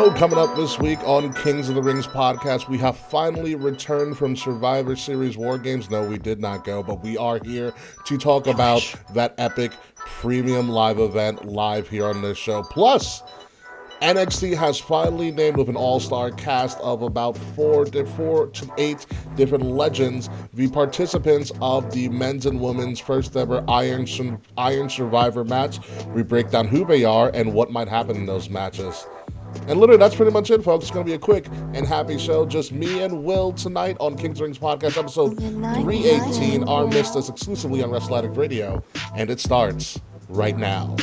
Hello, coming up this week on Kings of the Rings podcast, we have finally returned from Survivor Series War Games. No, we did not go, but we are here to talk about that epic premium live event live here on this show. Plus, NXT has finally named with an all-star cast of about four to four to eight different legends the participants of the men's and women's first ever Iron Iron Survivor match. We break down who they are and what might happen in those matches. And literally, that's pretty much it, folks. It's going to be a quick and happy show. Just me and Will tonight on King's Rings Podcast, episode 318. Our missed us exclusively on Wrestle Addict Radio. And it starts right now.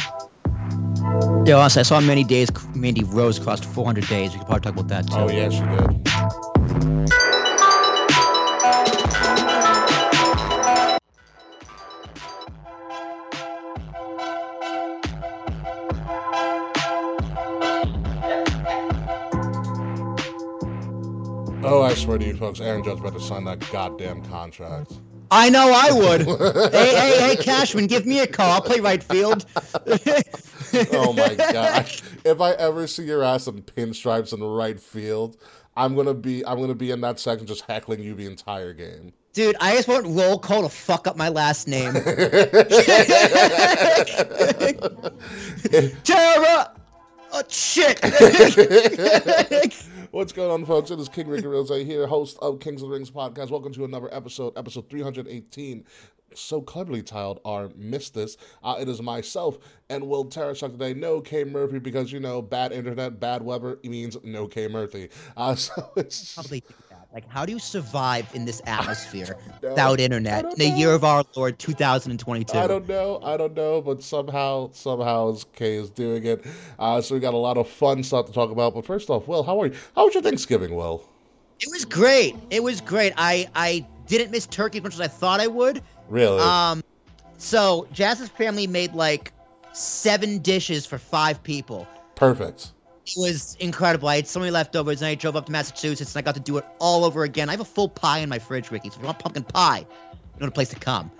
Yeah, honestly, I saw many Days. Mandy Rose crossed 400 days. We could probably talk about that too. Oh yeah, she did. Oh, I swear to you, folks, Aaron Judge better sign that goddamn contract. I know I would. hey, hey, hey, Cashman, give me a call. I'll play right field. oh my god! If I ever see your ass in pinstripes in the right field, I'm gonna be I'm gonna be in that section just heckling you the entire game. Dude, I just want roll call to fuck up my last name. Tara. Oh shit. What's going on, folks? It is King Ricky Rose here, host of Kings of the Rings podcast. Welcome to another episode, episode 318. So cleverly titled "Our Missed This." Uh, it is myself and Will Tarashuk today. No K Murphy because you know bad internet, bad weather means no K Murphy. Uh, so it's Probably. Like, how do you survive in this atmosphere without internet in the year of our Lord 2022? I don't know. I don't know, but somehow, somehow, K is doing it. Uh, so we got a lot of fun stuff to talk about. But first off, Will, how are you? How was your Thanksgiving, Will? It was great. It was great. I I didn't miss turkey as much as I thought I would. Really? Um, so Jazz's family made like seven dishes for five people. Perfect. It was incredible. I had so many leftovers, and I drove up to Massachusetts, and I got to do it all over again. I have a full pie in my fridge, Ricky. So if you want pumpkin pie, you know the place to come.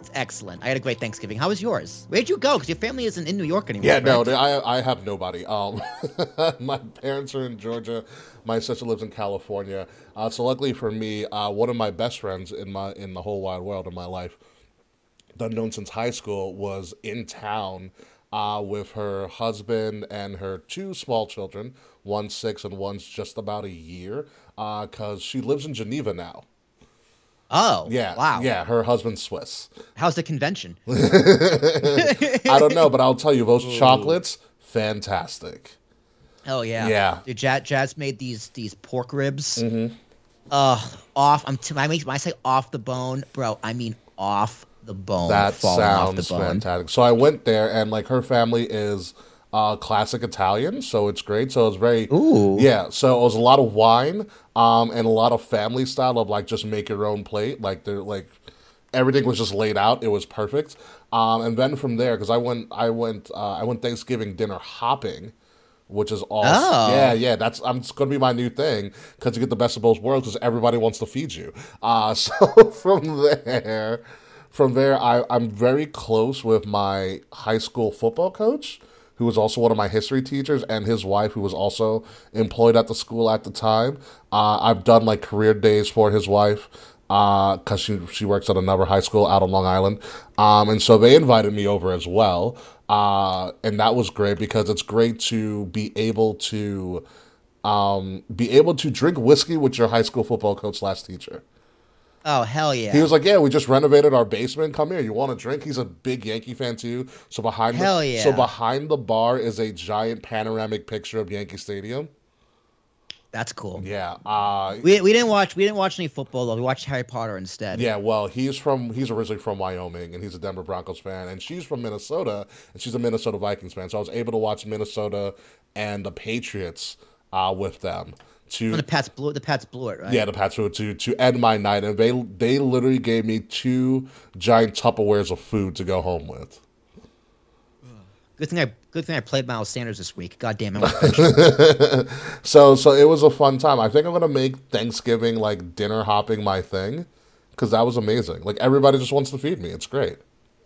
It's excellent. I had a great Thanksgiving. How was yours? Where'd you go? Because your family isn't in New York anymore. Yeah, no. I I have nobody. Um, my parents are in Georgia. My sister lives in California. Uh, so luckily for me, uh, one of my best friends in my in the whole wide world in my life, that I've known since high school, was in town uh, with her husband and her two small children. One's six and one's just about a year. Because she lives in Geneva now. Oh, Yeah. Wow. Yeah, her husband's Swiss. How's the convention? I don't know, but I'll tell you, those chocolates, fantastic. Oh yeah. Yeah. Dude, Jazz, Jazz made these these pork ribs. Mm-hmm. Uh, off. I'm. T- I mean, when I say off the bone, bro, I mean off the bone. That sounds the bone. fantastic. So I went there, and like her family is uh, classic Italian, so it's great. So it's very, Ooh. yeah. So it was a lot of wine, um, and a lot of family style of like just make your own plate. Like they're like everything was just laid out. It was perfect. Um, and then from there, because I went, I went, uh, I went Thanksgiving dinner hopping. Which is awesome. Oh. Yeah, yeah. That's I'm, it's to be my new thing because you get the best of both worlds because everybody wants to feed you. Uh, so from there, from there, I, I'm very close with my high school football coach, who was also one of my history teachers, and his wife, who was also employed at the school at the time. Uh, I've done like career days for his wife because she she works at another high school out on Long Island, um, and so they invited me over as well, uh, and that was great because it's great to be able to um, be able to drink whiskey with your high school football coach slash teacher. Oh hell yeah. He was like, "Yeah, we just renovated our basement. Come here. You want a drink?" He's a big Yankee fan too. So behind Hell the, yeah. so behind the bar is a giant panoramic picture of Yankee Stadium. That's cool. Yeah. Uh, We, we didn't watch we didn't watch any football though. We watched Harry Potter instead. yeah. Well, he's from he's originally from Wyoming, and he's a Denver Broncos fan, and she's from Minnesota, and she's a Minnesota Vikings fan. So I was able to watch Minnesota and the Patriots uh, with them. To When the Pats blew the Pats blew it, right? Yeah, the Pats were to to end my night, and they they literally gave me two giant Tupperwares of food to go home with. Good thing I good thing I played Miles Sanders this week. God damn it. So so it was a fun time. I think I'm gonna make Thanksgiving like dinner hopping my thing, because that was amazing. Like everybody just wants to feed me. It's great.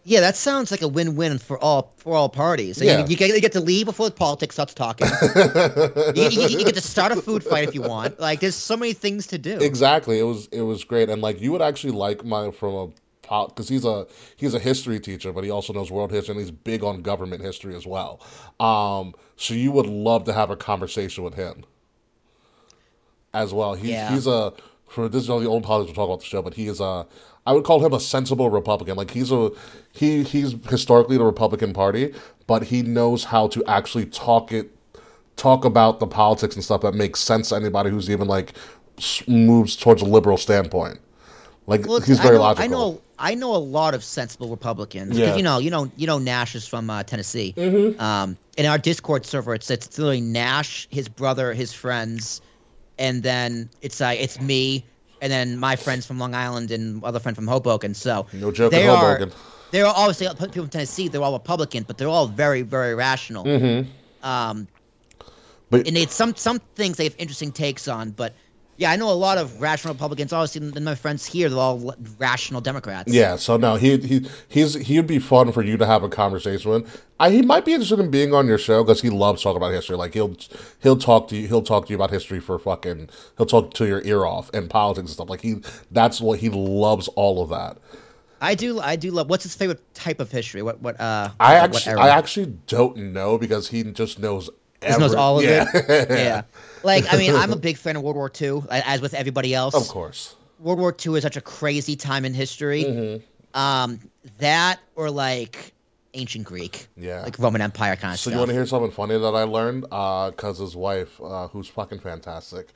Yeah, that sounds like a win-win for all for all parties. So Yeah. you, you, get, you get to leave before the politics starts talking. you, you- you get to start a food fight if you want. Like, there's so many things to do. Exactly. It was it was great, and like you would actually like my from a because he's a he's a history teacher, but he also knows world history and he's big on government history as well. Um, so you would love to have a conversation with him as well. He's Yeah. he's a for this is all the old politics we'll talk about the show, but he is a I would call him a sensible Republican. Like he's a he he's historically the Republican Party, but he knows how to actually talk it talk about the politics and stuff that makes sense to anybody who's even like moves towards a liberal standpoint. Like Well, he's I very know, logical. I know. I know a lot of sensible Republicans. Yeah. You know, you know, you know. Nash is from uh, Tennessee. Mm-hmm. Um, in our Discord server, it's it's literally Nash, his brother, his friends, and then it's uh, it's me, and then my friends from Long Island and other friend from Hoboken. So No joke they are Hoboken. they're all obviously people from Tennessee. They're all Republican, but they're all very very rational. Mm-hmm. Um, But- and it's some some things they have interesting takes on, but. Yeah, I know a lot of rational Republicans. Obviously, and my friends here, they're all rational Democrats. Yeah, so no, he he he's he'd be fun for you to have a conversation with. I, he might be interested in being on your show because he loves talking about history. Like he'll he'll talk to you he'll talk to you about history for fucking he'll talk to your ear off and politics and stuff. Like he that's what he loves all of that. I do. I do love. What's his favorite type of history? What? What? Uh, I actually? I actually don't know because he just knows Just knows all of yeah. it. yeah. Like, I mean, I'm a big fan of World War II, as with everybody else. of course. World War II is such a crazy time in history. Mm-hmm. Um, that or like ancient Greek, Yeah. like Roman Empire kind of So stuff. you want to hear something funny that I learned? Because his wife, uh, who's fucking fantastic,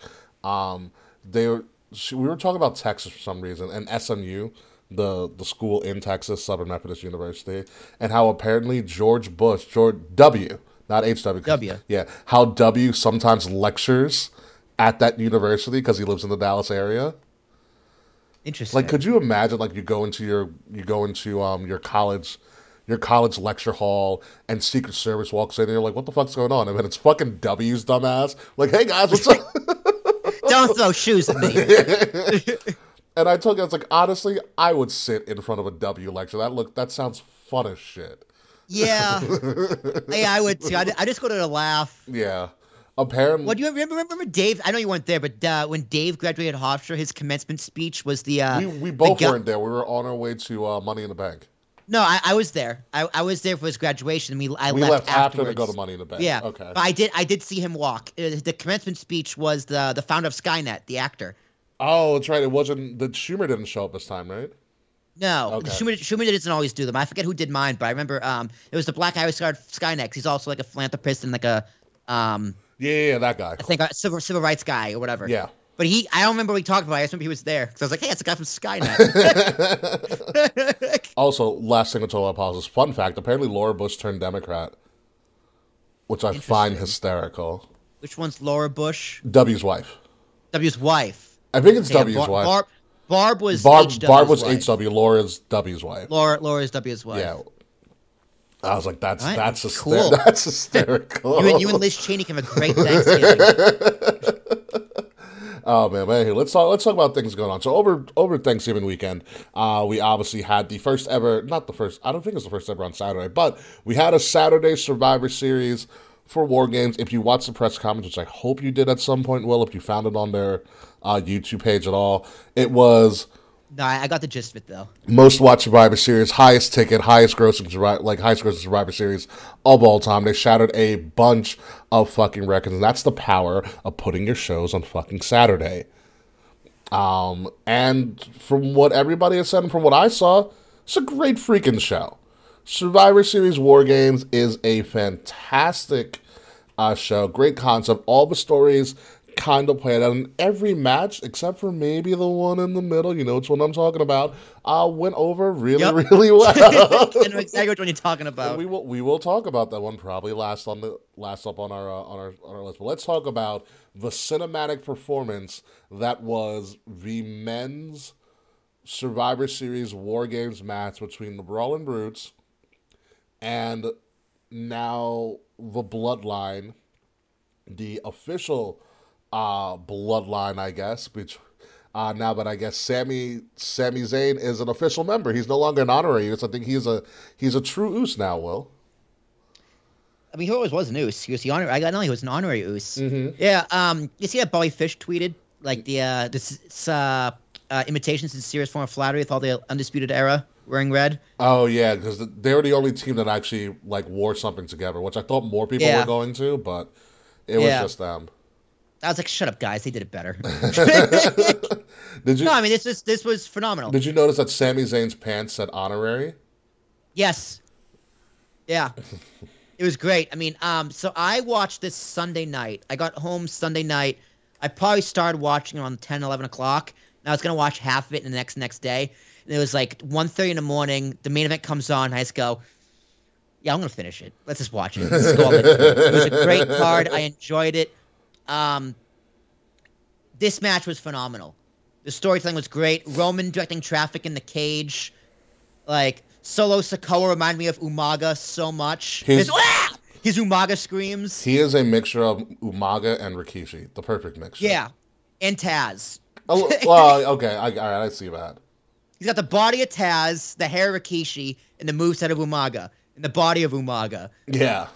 um, they were, she, we were talking about Texas for some reason and SMU, the the school in Texas, Southern Methodist University, and how apparently George Bush, George W, not HW, W. yeah, how W sometimes lectures at that university because he lives in the Dallas area. Interesting. Like, could you imagine? Like, you go into your you go into um your college, your college lecture hall, and Secret Service walks in, and you're like, "What the fuck's going on?" And then it's fucking W's dumbass. Like, hey guys, what's up? Don't throw shoes at me. and I told you, I was like, honestly, I would sit in front of a W lecture. That look, that sounds fun as shit. Yeah. yeah, I would too. I, I just go to the laugh. Yeah. Apparently, What do you remember? Remember Dave? I know you weren't there, but uh, when Dave graduated Hofstra, his commencement speech was the. Uh, we we the both gu- weren't there. We were on our way to uh, Money in the Bank. No, I, I was there. I, I was there for his graduation. We I We left, left, after to go to Money in the Bank. Yeah. Okay. But I did. I did see him walk. Uh, The commencement speech was the the founder of Skynet, the actor. Oh, that's right. It wasn't. The Schumer didn't show up this time, right? No, Okay. Schumer, Schumer doesn't always do them. I forget who did mine, but I remember um it was the black guy who Skynet. 'cause He's also like a philanthropist and like a um Yeah, yeah, yeah, that guy. I think a civil civil rights guy or whatever. Yeah. But he, I don't remember what he talked about. I just remember he was there because I was like, "Hey, it's a guy from Skynet." Also, last thing I told about politics. Fun fact: apparently, Laura Bush turned Democrat, which I find hysterical. Which one's Laura Bush? W's wife. W's wife. I think it's Yeah, W's Bar- wife. Barb, Barb was Barb, HW's Barb was wife. HW. Laura's W's wife. Laura, Laura's W's wife. Yeah. I was like, that's Alright, that's hyster- cool. that's hysterical. You and, you and Liz Cheney can have a great Thanksgiving. Oh man, man, hey, let's talk. Let's talk about things going on. So over over Thanksgiving weekend, uh, we obviously had the first ever, not the first. I don't think it was the first ever on Saturday, but we had a Saturday Survivor Series for War Games. If you watched the press conference, which I hope you did at some point, Will, if you found it on their uh, YouTube page at all, it was no, I got the gist of it though. most watched Survivor Series, highest ticket, highest grossing like highest grossing Survivor Series of all time. They shattered a bunch of fucking records, and that's the power of putting your shows on fucking Saturday. Um, and from what everybody has said, and from what I saw, it's a great freaking show. Survivor Series War Games is a fantastic uh, show, great concept. All the stories kind of played out, in every match, except for maybe the one in the middle, you know which one I'm talking about, uh, went over really, Yep. really well. I know exactly which one you're talking about. we will we will talk about that one probably last on the last up on our uh, on our on our list. But let's talk about the cinematic performance that was the men's Survivor Series War Games match between the Brawling Brutes and now the Bloodline, the official uh, Bloodline, I guess, which uh, now, but I guess Sammy Sami Zayn is an official member. He's no longer an honorary. I think he's a he's a true Uce now. Will. I mean, he always was an Uce. He was the honor. I got know he was an honorary Uce. Mhm. Yeah. Um. You see that Bobby Fish tweeted like the uh this uh, uh imitation sincere form of flattery with all the undisputed era wearing red. Oh yeah, because they were the only team that actually like wore something together, which I thought more people Yeah. were going to, but it was just them. I was like, shut up, guys. They did it better. Did you no, I mean this was this was phenomenal. did you notice that Sami Zayn's pants said honorary? Yes. Yeah. it was great. I mean, um, so I watched this Sunday night. I got home Sunday night. I probably started watching around on 10, 11 o'clock. And I was going to watch half of it in the next next day. It was like 1.30 in the morning. The main event comes on. I just go, yeah, I'm going to finish it. Let's just watch it. Let's go all the way through it. It was a great card. I enjoyed it. Um, this match was phenomenal. The storytelling was great. Roman directing traffic in the cage. Like Solo Sikoa reminded me of Umaga so much. His- "Ah!" his Umaga screams. He is a mixture of Umaga and Rikishi, the perfect mixture. yeah, and Taz. Oh, well, okay, I, all right, I see that. He's got the body of Taz, the hair of Rikishi, and the moveset of Umaga, and the body of Umaga. Yeah,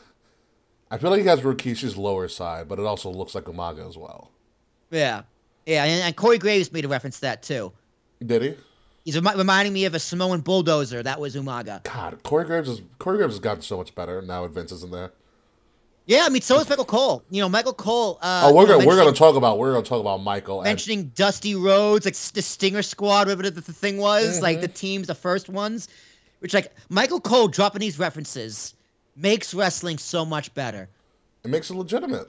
I feel like he has Rikishi's lower side, but it also looks like Umaga as well. Yeah, yeah, and, and Corey Graves made a reference to that too. Did he? He's remi- reminding me of a Samoan bulldozer. That was Umaga. God, Corey Graves is Corey Graves has gotten so much better now. that Vince is in there. Yeah, I mean, so is Michael Cole. You know, Michael Cole. Uh, oh, we're you know, gonna we're gonna talk about we're gonna talk about Michael. And, mentioning Dusty Rhodes, like the Stinger Squad, whatever the, the thing was, like Mm-hmm. the teams, the first ones, which like Michael Cole dropping these references makes wrestling so much better. it makes it legitimate.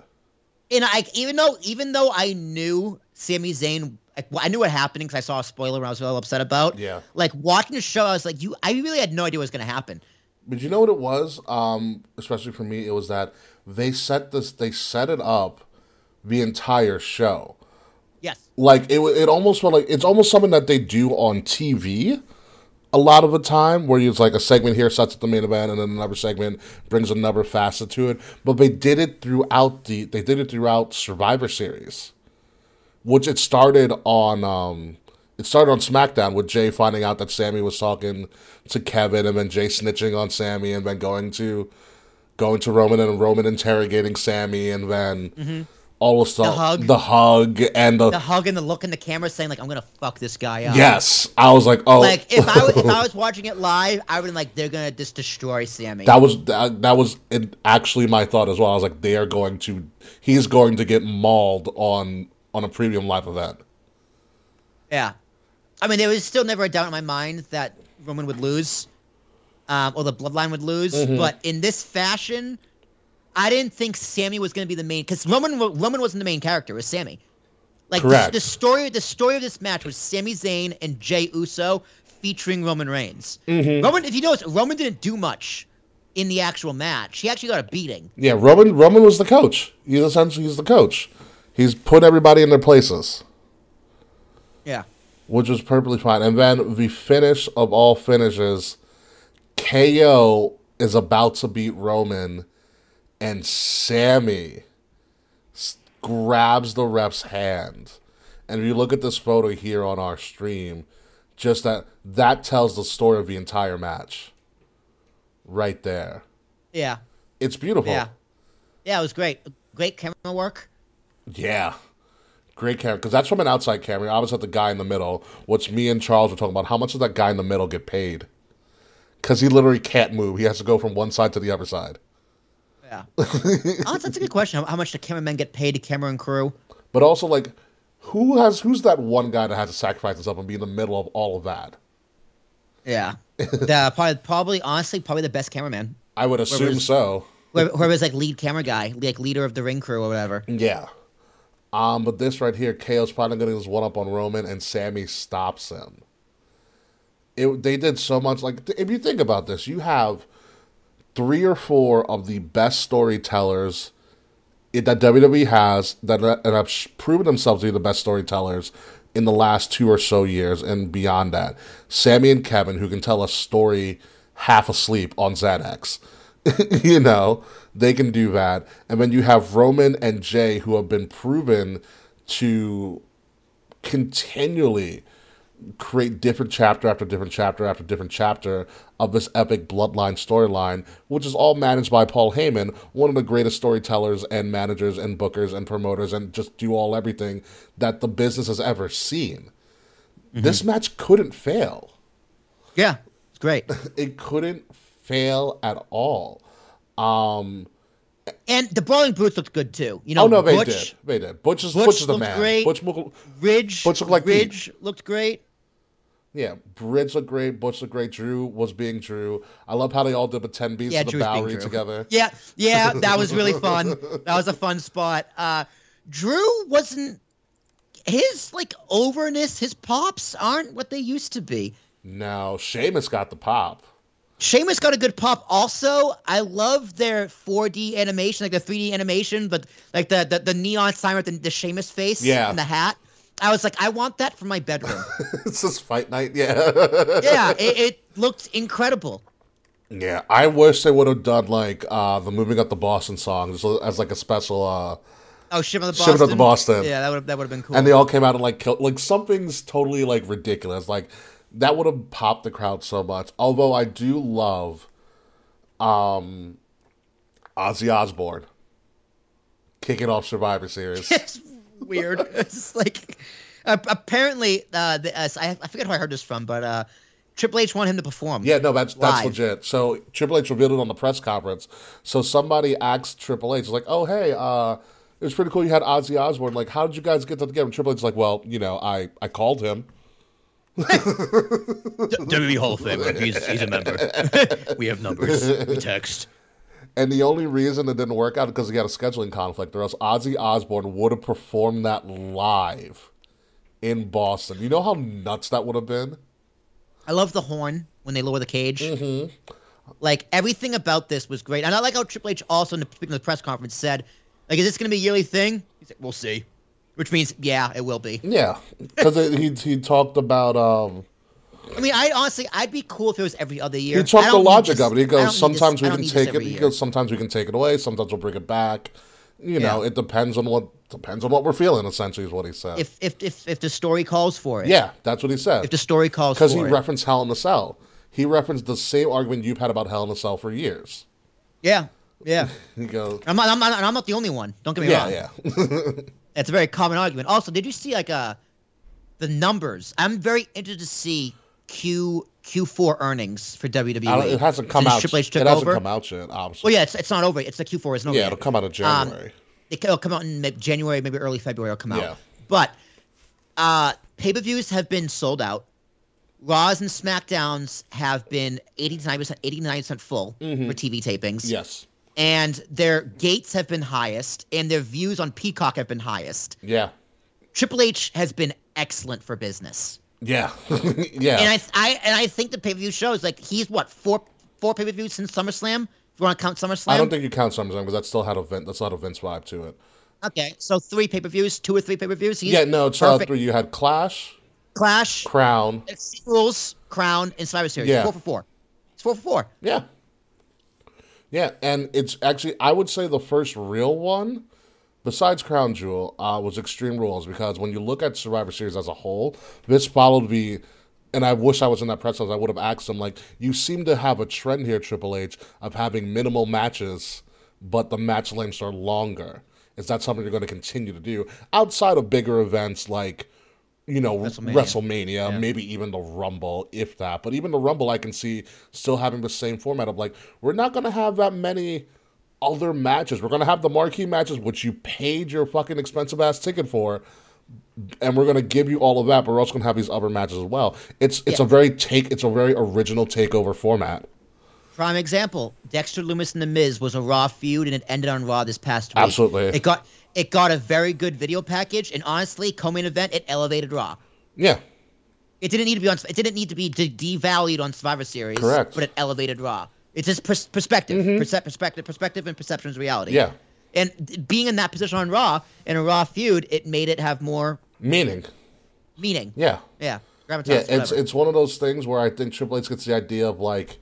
And I even though even though I knew Sami Zayn, like, I knew what happened because I saw a spoiler I was real upset about. Yeah. Like watching the show, I was like, you, I really had no idea what was gonna happen. But you know what it was? Um, especially for me, it was that they set this they set it up the entire show. Yes. like it, it almost felt like it's almost something that they do on TV a lot of the time where it's like a segment here sets up the main event and then another segment brings another facet to it but they did it throughout the they did it throughout survivor series which it started on um it started on SmackDown with Jay finding out that Sammy was talking to Kevin and then Jay snitching on Sammy and then going to going to Roman and Roman interrogating Sammy and then mm-hmm. all the stuff hug. the hug and the, The hug and the look in the camera saying like, I'm gonna fuck this guy up. Yes, I was like, oh, Like if I was, if I was watching it live, I would have like, they're gonna just destroy Sammy. that was that, that was it, actually my thought as well. I was like, they are going to, he's going to get mauled on on a premium live event. Yeah. I mean, there was still never a doubt in my mind that Roman would lose, um, or the Bloodline would lose. Mm-hmm. But in this fashion, I didn't think Sammy was going to be the main because Roman Roman wasn't the main character. It was Sammy. Like the, the story, the story of this match was Sami Zayn and Jey Uso featuring Roman Reigns. Mm-hmm. Roman, if you notice, Roman didn't do much in the actual match. He actually got a beating. Yeah, Roman Roman was the coach. He's essentially he's the coach. He's put everybody in their places, Yeah. which was perfectly fine. And then the finish of all finishes, KO is about to beat Roman, and Sammy s- grabs the ref's hand. And if you look at this photo here on our stream, just that that tells the story of the entire match. Right there. Yeah. It's beautiful. Yeah. Yeah, it was great. Great camera work. Yeah. Great camera. Because that's from an outside camera. I was at the guy in the middle. What's me and Charles were talking about. How much does that guy in the middle get paid? Because he literally can't move. He has to go from one side to the other side. Yeah. oh, that's a good question. How, much do cameramen get paid to camera and crew? But also, like, who has who's that one guy that has to sacrifice himself and be in the middle of all of that? Yeah. the, probably, probably, honestly, probably the best cameraman. I would assume was- so. Whoever, whoever's like lead camera guy, like leader of the ring crew or whatever. Yeah. Um, but this right here, KO's probably getting his one up on Roman, and Sammy stops him. It, they did so much. Like, if you think about this, you have three or four of the best storytellers that WWE has that uh, that have proven themselves to be the best storytellers in the last two or so years and beyond that. Sammy and Kevin, who can tell a story half asleep on Xanax. you know, they can do that. And then you have Roman and Jay, who have been proven to continually create different chapter after different chapter after different chapter of this epic bloodline storyline, which is all managed by Paul Heyman, one of the greatest storytellers and managers and bookers and promoters and just do all everything that the business has ever seen. This match couldn't fail. Yeah, it's great. It couldn't fail at all. Um, And the Brawling Brutes looked good too. You know, oh no, they Butch, did. They did. Butch is Butch Butch, is the looked man. great. Butch, look- Ridge, Butch looked like Pete. Ridge looked great. Yeah, Ridge looked great. Butch looked great. Drew was being Drew. I love how they all did the ten beats Yeah, of the Drew's Bowery together. Yeah, yeah, that was really fun. That was a fun spot. Uh, Drew wasn't his like overness. His pops aren't what they used to be. Now Sheamus got the pop. Sheamus got a good pop. Also, I love their 4D animation, like the 3D animation, but like the the, the neon sign with the, the Sheamus face Yeah. and the hat. I was like, I want that for my bedroom. it's just fight night. Yeah. yeah, it, it looked incredible. Yeah, I wish they would have done like uh the moving up the Boston song as, as like a special uh Oh, Shim of the Boston. Shim of the Boston. Yeah, that would that would have been cool. and they all came out and like killed like something's totally like ridiculous. Like that would have popped the crowd so much. Although I do love um Ozzy Osbourne kicking off Survivor Series. weird. It's like uh, apparently uh, the, uh, I, I forget who I heard this from, but uh, Triple H wanted him to perform. Yeah, no, that's that's legit. So Triple H revealed it on the press conference. So somebody asked Triple H, like, "Oh, hey, uh, it was pretty cool. You had Ozzy Osbourne. Like, how did you guys get that together?" And Triple H's like, "Well, you know, I I called him." WWE Hall of Famer. He's, he's a member. we have numbers. We text. And the only reason it didn't work out because he had a scheduling conflict, or else Ozzy Osbourne would have performed that live in Boston. You know how nuts that would have been? I love the horn when they lower the cage. Mm-hmm. Like everything about this was great, and I like how Triple H also, in the, speaking of the press conference, said, "Like, is this going to be a yearly thing?" He's like, "We'll see," which means, yeah, it will be. Yeah, because he he talked about um I mean, I honestly, I'd be cool if it was every other year. he talked the logic of it. He goes, need this- sometimes we can take it. He year. goes, sometimes we can take it away. Sometimes we'll bring it back. You know, it depends on what depends on what we're feeling. Essentially, is what he said. if if if if the story calls for it. yeah, that's what he said. If the story calls Because he it. referenced Hell in the Cell. He referenced the same argument you've had about Hell in the Cell for years. yeah, yeah. He goes, I'm not, I'm not, I'm not the only one. Don't get me yeah, wrong. yeah. It's a very common argument. Also, did you see like uh the numbers? I'm very interested to see Q Q4 earnings for WWE. It hasn't come Since out. Triple H took it hasn't over. come out yet. Obviously. Well, yeah, it's, it's not over. It's the Q4 isn't over yeah, yet. it'll come out in Um, January. It- It'll come out in maybe January, maybe early February. It'll come out. Yeah. But uh, pay per views have been sold out. Raws and SmackDowns have been 89 percent 89 percent full for TV tapings. Mm-hmm. yes. And their gates have been highest, and their views on Peacock have been highest. Yeah. Triple H has been excellent for business, Yeah. yeah. and I, I and I think the pay per view shows like he's what four four pay per views since SummerSlam. If you want to count SummerSlam, I don't think you count SummerSlam because that still had a Vin, that's not a Vince vibe to it. Okay, so three pay per views, two or three pay per views. Yeah, no, it's uh, three. You had Clash, Clash, Crown. Rules, Crown, and Survivor Series. Yeah. Four for four. It's four for four. Yeah. Yeah, and it's actually I would say the first real one, besides Crown Jewel, uh, was Extreme Rules because when you look at Survivor Series as a whole, this followed the. And I wish I was in that press conference. I would have asked him like, you seem to have a trend here, Triple H, of having minimal matches, but the match lengths are longer. Is that something you're going to continue to do outside of bigger events like, you know, WrestleMania. WrestleMania, maybe even the Rumble, if that. But even the Rumble, I can see still having the same format of like, we're not going to have that many other matches. We're going to have the marquee matches, which you paid your fucking expensive ass ticket for, and we're going to give you all of that. But we're also going to have these other matches as well. It's it's Yeah. a very take. It's a very original takeover format. Prime example: Dexter Lumis and The Miz was a Raw feud, and it ended on Raw this past week. Absolutely. It got it got a very good video package, and honestly, co-main event, it elevated Raw. Yeah, It didn't need to be on. It didn't need to be de- devalued on Survivor Series. Correct. But it elevated Raw. It's just pers- perspective, mm-hmm. perce- perspective, perspective, and perception is reality. yeah, And being in that position on Raw in a Raw feud, it made it have more meaning. meaning. Yeah. Yeah. Gravitas. Yeah, it's it's one of those things where I think Triple H gets the idea of like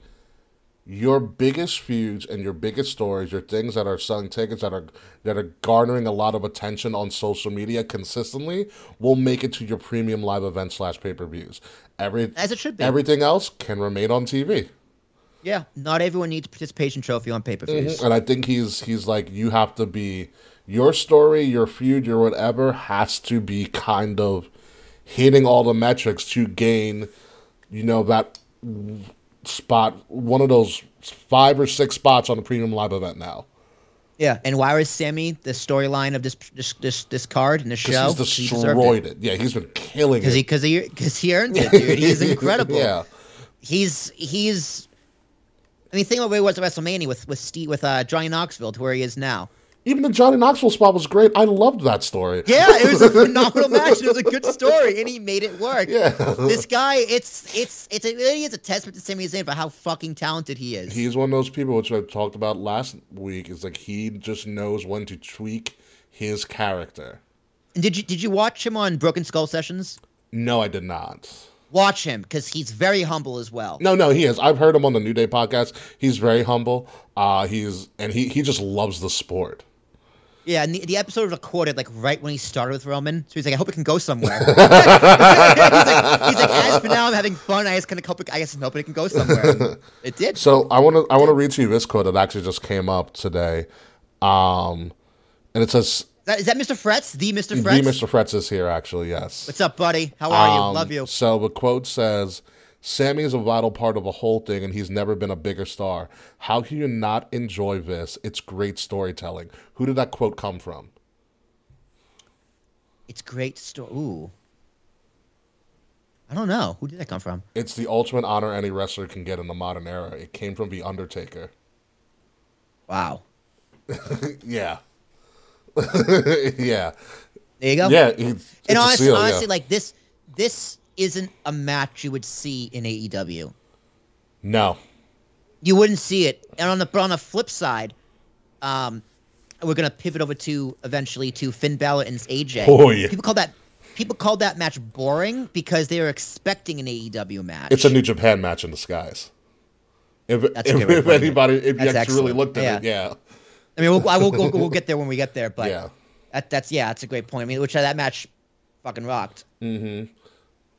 your biggest feuds and your biggest stories, your things that are selling tickets that are that are garnering a lot of attention on social media consistently, will make it to your premium live event slash pay per views. Every As it should be. Everything else can remain on TV. Yeah, not everyone needs a participation trophy on pay per views. Mm-hmm. And I think he's he's like you have to be your story, your feud, your whatever has to be kind of hitting all the metrics to gain, you know, that spot, one of those five or six spots on the premium live event now. Yeah, and why was Sammy the storyline of this this this, this card in the show? He's He deserved destroyed it. Yeah, he's been killing because it. he because he because he earned it, dude. He's incredible. yeah. he's he's. I mean, think about where he was at WrestleMania with with Steve with uh, Johnny Knoxville to where he is now. Even the Johnny Knoxville spot was great. I loved that story. Yeah, it was a phenomenal match. It was a good story, and he made it work. Yeah. This guy, it's it's it's it really is a testament to Sami Zayn for how fucking talented he is. He's one of those people, which I talked about last week, is like he just knows when to tweak his character. and did you did you watch him on Broken Skull Sessions? No, I did not. Watch him because he's very humble as well. No, no, he is. I've heard him on the New Day podcast. He's very humble. Uh, he's and he he just loves the sport. Yeah, and the, the episode was recorded like right when he started with Roman, so he's like, "I hope it can go somewhere." he's, like, he's like, "As for now, I'm having fun. I just kind of hope it, I guess I'm hoping it can go somewhere." It did. So I want to I want to read to you this quote that actually just came up today, um, and it says that, is that Mr. Fretz? The Mr. Fretz? the Mr. Fretz is here actually. Yes. What's up, buddy? How are you? Um, Love you. So the quote says, Sammy is a vital part of a whole thing, and he's never been a bigger star. How can you not enjoy this? It's great storytelling. Who did that quote come from? It's great story. Ooh. I don't know. Who did that come from? It's the ultimate honor any wrestler can get in the modern era. It came from The Undertaker. Wow. Yeah. yeah. There you go. Yeah. It's, it's and honestly, seal, honestly, yeah. like this, this isn't a match you would see in AEW. No. You wouldn't see it. And on the but on the flip side, um, we're gonna pivot over to eventually to Finn Balor and AJ. Oh, yeah. People call that people called that match boring because they were expecting an AEW match. It's a New Japan match in disguise. If, if, good way of if anybody, if you That's actually really looked at Yeah. it, yeah. I mean, we'll, I will, we'll, we'll get there when we get there, but Yeah. that, that's yeah, that's a great point. I mean, which uh, that match fucking rocked. Mm-hmm.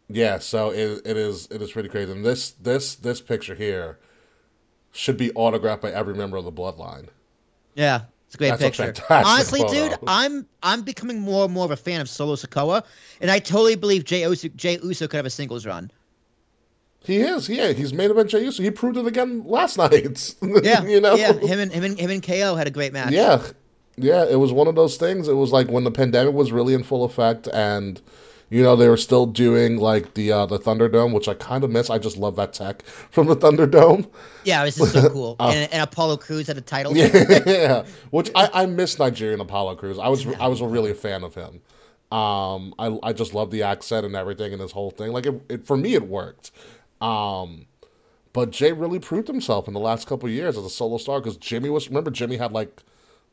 Yeah, so it, it is it is pretty crazy. And this this this picture here should be autographed by every member of the bloodline. Yeah, it's a great That's picture. fantastic Honestly, photo. dude, I'm I'm becoming more and more of a fan of Solo Sikoa, and I totally believe Jey Uso, Jey Uso could have a singles run. He is, yeah. He's made event Jey Uso. He proved it again last night. Yeah, you know. yeah. Him and him and him and KO had a great match. Yeah, yeah. It was one of those things. It was like when the pandemic was really in full effect, and you know they were still doing like the uh, the Thunderdome, which I kind of miss. I just love that tech from the Thunderdome. yeah, it was just so cool. and, and Apollo Crews had a title. Uh, yeah, which I, I miss Nigerian Apollo Crews. I was I was a really a fan of him. Um, I I just love the accent and everything and his whole thing. Like it, it for me, it worked. Um, but Jay really proved himself in the last couple years as a solo star because Jimmy was. Remember, Jimmy had like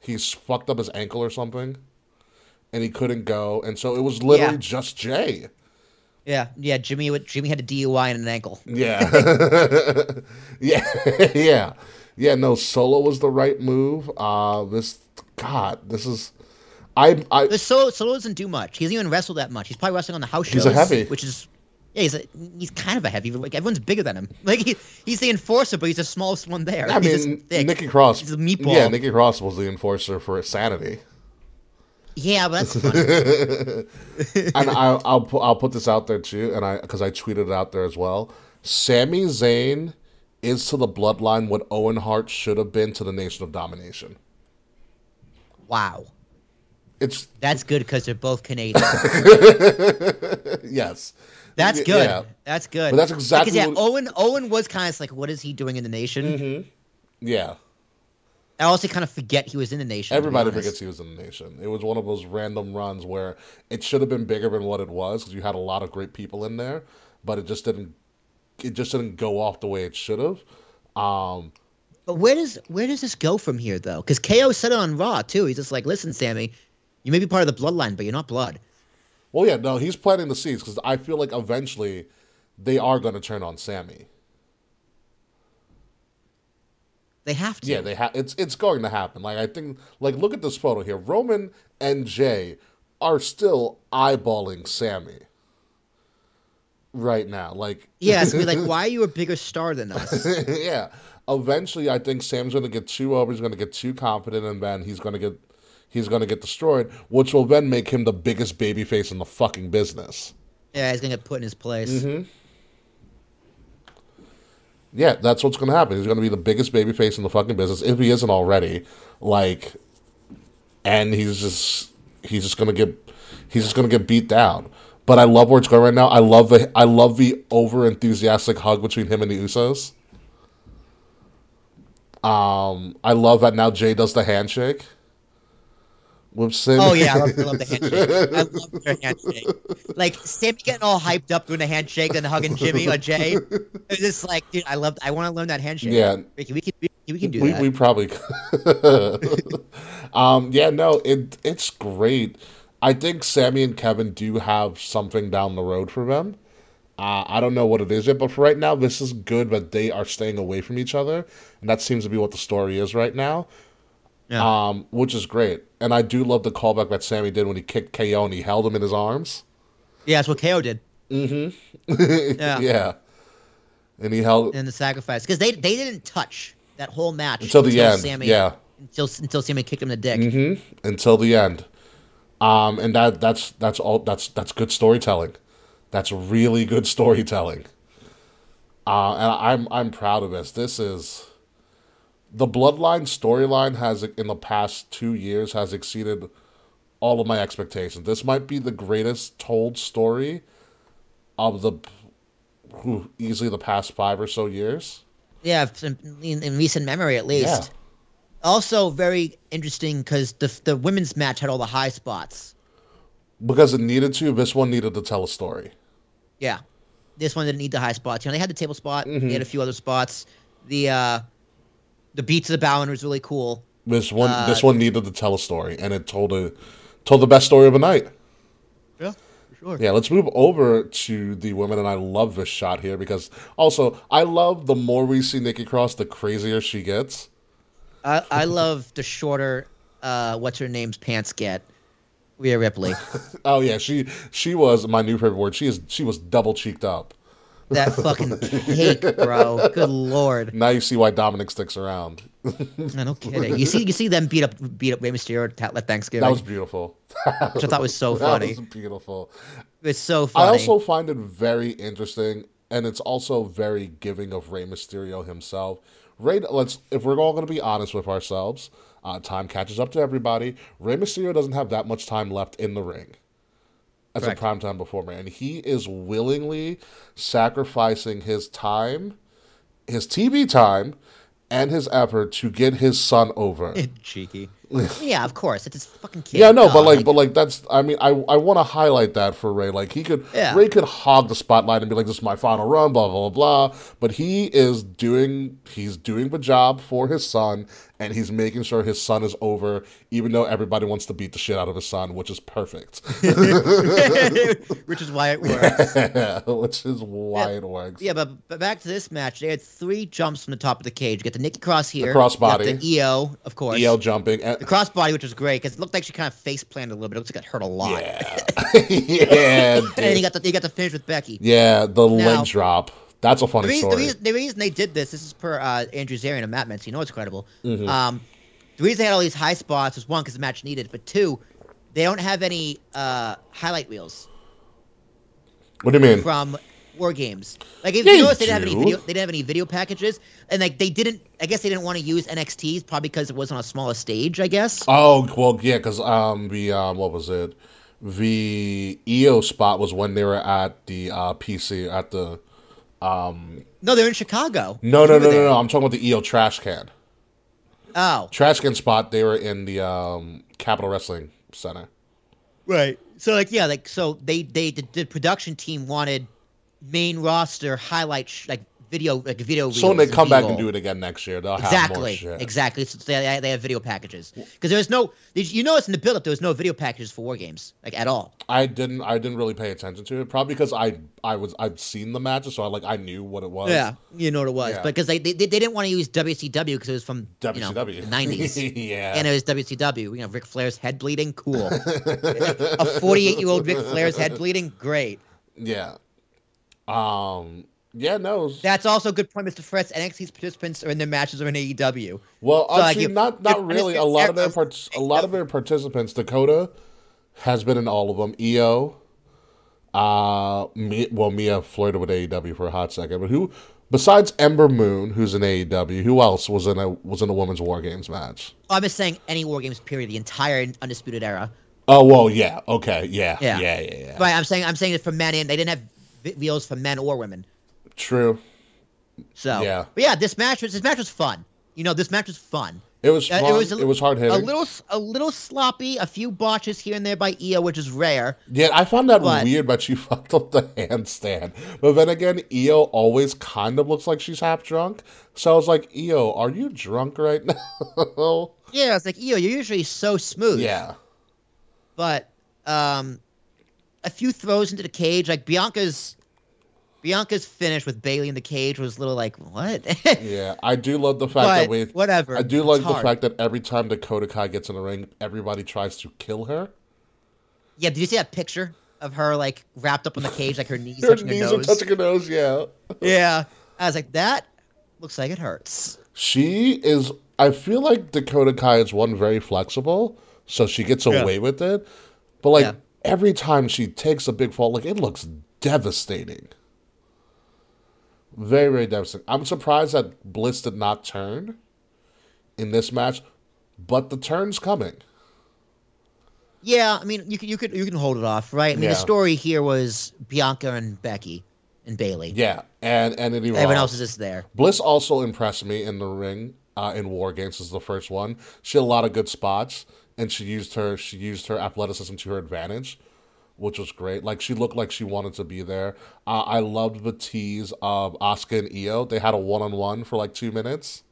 he's fucked up his ankle or something, and he couldn't go, and so it was literally Yeah. just Jay. yeah, yeah. Jimmy, Jimmy had a DUI and an ankle. Yeah. yeah. yeah. Yeah, no, solo was the right move. Uh this God, this is I I Solo, Solo doesn't do much. He doesn't even wrestle that much. He's probably wrestling on the house He's shows. a heavy. which is yeah. He's a, he's kind of a heavy. Like everyone's bigger than him. Like he, he's the enforcer, but he's the smallest one there. I He's mean. Nikki Cross. He's a meatball. Yeah, Nikki Cross was the enforcer for sanity. Yeah, but that's funny. and I, I'll pu- I'll put this out there too, and I because I tweeted it out there as well. Sami Zayn is to the bloodline what Owen Hart should have been to the Nation of Domination. wow, It's that's good because they're both Canadian. yes, That's good. yeah. That's good. But that's exactly because yeah. what- Owen Owen was kind of like, what is he doing in the nation? yeah. I also kind of forget he was in the nation. Everybody forgets he was in the nation. It was one of those random runs where it should have been bigger than what it was because you had a lot of great people in there, but it just didn't. It just didn't go off the way it should have. Um, But where does where does this go from here though? Because KO said it on Raw too. He's just like, listen, Sammy, you may be part of the bloodline, but you're not blood. Well, yeah, no, he's planting the seeds because I feel like eventually they are going to turn on Sammy. They have to. Yeah, they have. It's it's going to happen. Like I think, like look at this photo here. Roman and Jay are still eyeballing Sammy right now. Like yeah, it's be like, why are you a bigger star than us? yeah. Eventually, I think Sam's going to get too over. He's going to get too confident, and then he's going to get he's going to get destroyed, which will then make him the biggest babyface in the fucking business. Yeah, he's gonna get put in his place. Mm-hmm. Yeah, that's what's going to happen. He's going to be the biggest babyface in the fucking business if he isn't already. Like, and he's just he's just going to get he's just going to get beat down. But I love where it's going right now. I love the I love the over enthusiastic hug between him and the Usos. Um, I love that now Jay does the handshake Sin. Oh yeah, I love, the handshake. I love their handshake. Like Sammy getting all hyped up doing the handshake and hugging Jimmy or Jay. It's just like, dude, I love. I want to learn that handshake. Yeah. Ricky, we can we, can do we, that. we probably um yeah no it it's great i think sammy and kevin do have something down the road for them uh, i don't know what it is yet but for right now this is good but they are staying away from each other and that seems to be what the story is right now Yeah. um which is great and i do love the callback that sammy did when he kicked ko and he held him in his arms yeah, that's what KO did yeah yeah and he held in the sacrifice because they they didn't touch that whole match until the end Sammy, yeah Until until Sammy kicked him in the dick. Mm-hmm. until the end. Um, and that that's that's all that's that's good storytelling. That's really good storytelling. Uh, and I'm I'm proud of this. This is the Bloodline storyline has in the past two years has exceeded all of my expectations. This might be the greatest told story of the who easily the past five or so years. Yeah, in, in, recent memory at least. Yeah. Also, very interesting because the the women's match had all the high spots. Because it needed to, this one needed to tell a story. Yeah, this one didn't need the high spots. You know, they had the table spot. Mm-hmm. They had a few other spots. The uh, the beats of the Bodhrán was really cool. This one, Uh, this one needed to tell a story, and it told a told the best story of the night. Yeah, for sure. Yeah, let's move over to the women, and I love this shot here because also I love the more we see Nikki Cross, the crazier she gets. I, I love the shorter, uh, what's her name's pants get, Rhea Ripley. Oh yeah, she she was my new favorite word. She is she was double cheeked up. That fucking cake, bro. Good lord. Now you see why Dominic sticks around. No, no kidding. You see, you see them beat up, beat up Rey Mysterio at Thanksgiving, That was beautiful. which I thought was so That funny. was beautiful. It's so funny. I also find it very interesting, and it's also very giving of Rey Mysterio himself. Rey, let's if we're all going to be honest with ourselves, uh, time catches up to everybody. Rey Mysterio doesn't have that much time left in the ring as Correct. a primetime performer, and he is willingly sacrificing his time, his TV time, and his effort to get his son over. cheeky. yeah, of course. It's his fucking kid. Yeah, no, but Duh, like, but like that's. I mean, I I want to highlight that for Rey. Like, he could Yeah. Rey could hog the spotlight and be like, "This is my final run," blah blah blah blah. But he is doing he's doing the job for his son, and he's making sure his son is over, even though everybody wants to beat the shit out of his son, which is perfect. which is why it works. which is why it works. Yeah, but, but back to this match. They had three jumps from the top of the cage. You get the Nikki Cross here. crossbody. The IYO, of course. EL jumping. And, The crossbody, which was great because it looked like she kind of face planted a little bit. It looks like it hurt a lot. yeah, yeah, And then you got the you got the finish with Becky. yeah. The Now- leg drop. That's a The funny reason, the, story. reason, the reason they did this, this is per uh, Andrew Zarian and Matt Mintz. You know it's credible. Mm-hmm. Um, the reason they had all these high spots was one because the match needed, but two, they don't have any uh, highlight reels What do you mean? from War Games. Like if Yeah, you notice, they didn't have any video. They didn't have any video packages, and like they didn't. I guess they didn't want to use NXT's probably because it was on a smaller stage. I guess. Oh well, yeah, because um, the um, what was it? The IYO spot was when they were at the uh, PC at the. No, they're in Chicago. No, no, were no, no, no. I'm talking about the IYO trash can. Oh, Trash can spot. They were in the um, Capitol Wrestling Center. Right. So like yeah, like so they they the, the production team wanted main roster highlight sh- like video like video. So when they come back and do it again next year, they'll have more Exactly, exactly. So they, they have video packages because there was no. You notice in the build-up there was no video packages for war games like at all. I didn't. I didn't really pay attention to it. Probably because I I was I'd seen the matches, so I like I knew what it was. Yeah, you know what it was, Yeah. because they, they they didn't want to use WCW because it was from WCW you know, 90s. yeah. And it was WCW. You know, Ric Flair's head bleeding, cool. a 48 year old Ric Flair's head bleeding, great. yeah. Um. Yeah. No. That's also a good point, Mr. Fritz. NXT's participants are in their matches or in AEW. Well, So, actually, you- not not really. A lot of their part, a lot of their participants. Dakota has been in all of them. Io, uh, me, well, Mia flirted with AEW for a hot second, but who besides Ember Moon, who's in AEW, who else was in a was in a women's War Games match? I'm just saying any War Games period, the entire Undisputed Era. Oh well, yeah, okay, yeah, yeah, Yeah. yeah, yeah. Right, I'm saying I'm saying it for men and they didn't have vi- videos for men or women. True. So Yeah. but yeah, this match was this match was fun. You know, this match was fun. It was Uh. It was, a- hard hitting. A little a little sloppy, a few botches here and there by Io, which is rare. Yeah, I found that But- weird, but she fucked up the handstand. But then again, Io always kind of looks like she's half drunk. So I was like, Io, are you drunk right now? Yeah, it's like Io, you're usually so smooth. yeah. but um, a few throws into the cage, like Bianca's Bianca's finish with Bayley in the cage was a little like what? Yeah. I do love the fact but that we. whatever. I do like the hard. fact that every time Dakota Kai gets in the ring, everybody tries to kill her. Yeah, did you see that picture of her like wrapped up in the cage, like her knees Her touching knees her are touching her nose, yeah. yeah, I was like, that looks like it hurts. She is. I feel like Dakota Kai is one very flexible, so she gets Yeah. away with it. But like Yeah. every time she takes a big fall, like it looks devastating. Very, very devastating. I'm surprised that Bliss did not turn in this match, but the turn's coming. Yeah, I mean, you could you could you can hold it off, right? I mean, Yeah. the story here was Bianca and Becky and Bayley. Yeah, and and Everyone else is just there. Bliss also impressed me in the ring uh, in War Games. This is the first one. She had a lot of good spots, and she used her she used her athleticism to her advantage, which was great. Like she looked like she wanted to be there. Uh, I loved the tease of Asuka and Io. They had a one on one for like two minutes.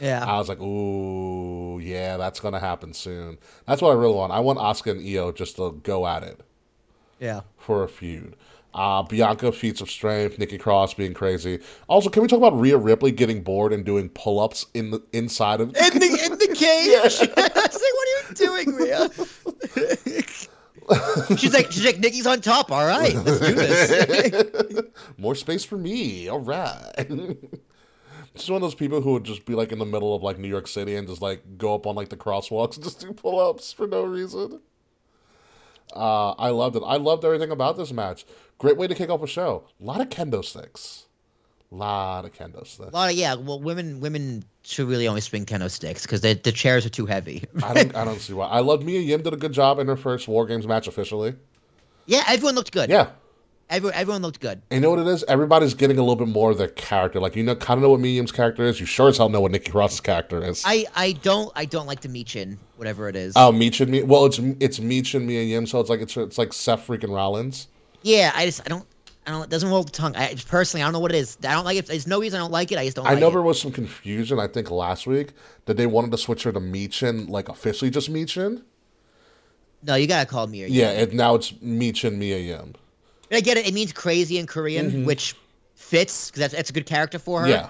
Yeah, I was like, ooh, yeah, that's gonna happen soon. That's what I really want. I want Asuka and Io just to go at it yeah. for a feud. Uh, Bianca feats of strength, Nikki Cross being crazy. Also, can we talk about Rhea Ripley getting bored and doing pull ups in the inside of In the in the cage. I was like, what are you doing, Rhea? she's like, she's like, Nikki's on top. All right, let's do this. More space for me. All right. She's one of those people who would just be like in the middle of like New York City and just like go up on like the crosswalks and just do pull ups for no reason. Uh, I loved it. I loved everything about this match. Great way to kick off a show. A lot of kendo sticks. A lot of kendo sticks. A lot of yeah. Well, women women should really only swing kendo sticks because the the chairs are too heavy. I don't. I don't see why. I love Mia Yim did a good job in her first War Games match officially. yeah, everyone looked good. Yeah. everyone everyone looked good. And you know what it is? Everybody's getting a little bit more of their character. Like you know, kind of know what Mia Yim's character is. You sure as hell know what Nikki Cross's character is. I I don't I don't like the Michin whatever it is. Oh, Meech and me. Well, it's it's Michin Mia Yim, so it's like it's it's like Seth freaking Rollins. yeah, I just I don't. I don't. It doesn't roll the tongue. I personally, I don't know what it is. I don't like it. There's no reason I don't like it. I just don't. I like know it. there was some confusion. I think last week that they wanted to switch her to Michin, like officially just Michin. No, you gotta call me. Yeah, and now it's Michin Mia Yim. I get it. It means crazy in Korean, which fits because that's that's a good character for her. Mm-hmm. Yeah.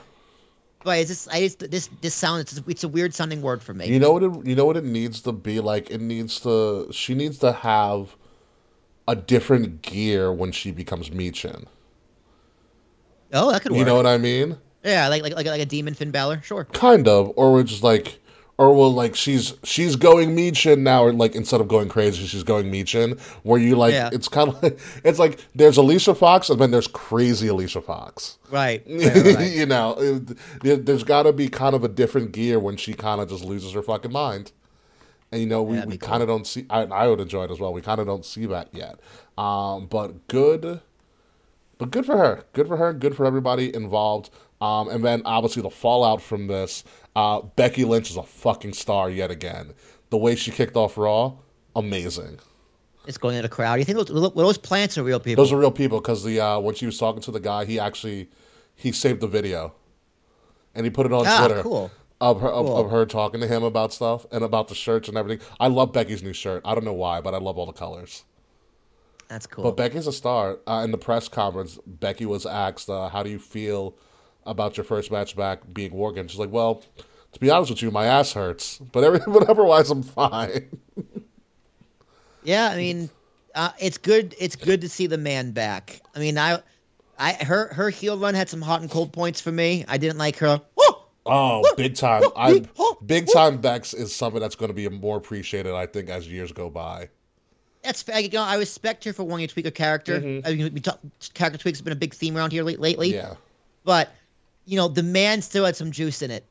But it's just I just this this sound it's, it's a weird sounding word for me. You know what? It, you know what it needs to be like. It needs to. She needs to have a different gear when she becomes Michin. oh, that could work. You know what I mean? yeah, like like like like a demon Finn Balor. Sure. Kind of, or we're just like, or well, like she's she's going Michin now, or like instead of going crazy, she's going Michin. Where you like, Yeah. it's kind of like it's like there's Alicia Fox, and then there's crazy Alicia Fox. Right. right, right, right. you know, it- there- there's got to be kind of a different gear when she kind of just loses her fucking mind. And you know, we, we cool. kind of don't see. I, I would enjoy it as well. We kind of don't see that yet. Um, but good, but good for her. Good for her. Good for everybody involved. Um, and then obviously the fallout from this. Uh, Becky Lynch is a fucking star yet again. The way she kicked off Raw, amazing. It's going in the crowd. You think those, those plants are real people? Those are real people because the uh, when she was talking to the guy, he actually he saved the video, and he put it on Ah, Twitter cool. Of her of, Cool. of her talking to him about stuff and about the shirts and everything. I love Becky's new shirt. I don't know why, but I love all the colors. That's cool. But Becky's a star. Uh, in the press conference, Becky was asked, uh, "How do you feel about your first match back being Games?" She's like, "Well, to be honest with you, my ass hurts, but every, but otherwise, I'm fine." Yeah, I mean, uh, it's good. It's good to see the man back. I mean, I, I her her heel run had some hot and cold points for me. I didn't like her. Oh, big time! I big time Bex is something that's going to be more appreciated, I think, as years go by. That's. You know, I respect her for wanting to tweak her character. I mean, we talk, character tweaks have been a big theme around here late, lately. Mm-hmm. Yeah, But you know, the man still had some juice in it,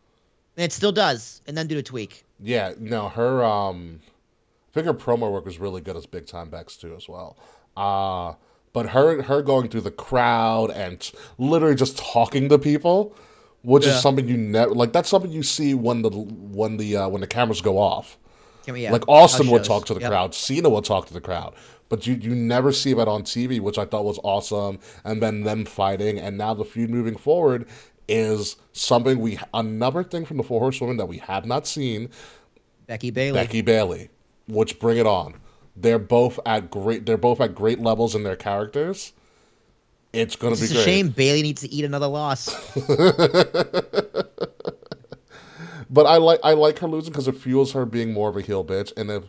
and it still does. And then do a tweak. yeah. No, her um, I think her promo work was really good as big time Bex too, as well. Uh but her her going through the crowd and literally just talking to people, which Yeah. is something you never like. That's something you see when the when the uh, when the cameras go off. Yeah, like Austin would talk to the Yep. crowd, Cena would talk to the crowd, but you you never see that on TV, which I thought was awesome. And then them fighting, and now the feud moving forward is something we another thing from the Four Horsewomen that we have not seen. Becky Bayley. Becky Bayley, which bring it on. They're both at great. They're both at great levels in their characters. It's gonna It's be a shame Bayley needs to eat another loss. But I like I like her losing because it fuels her being more of a heel bitch, and if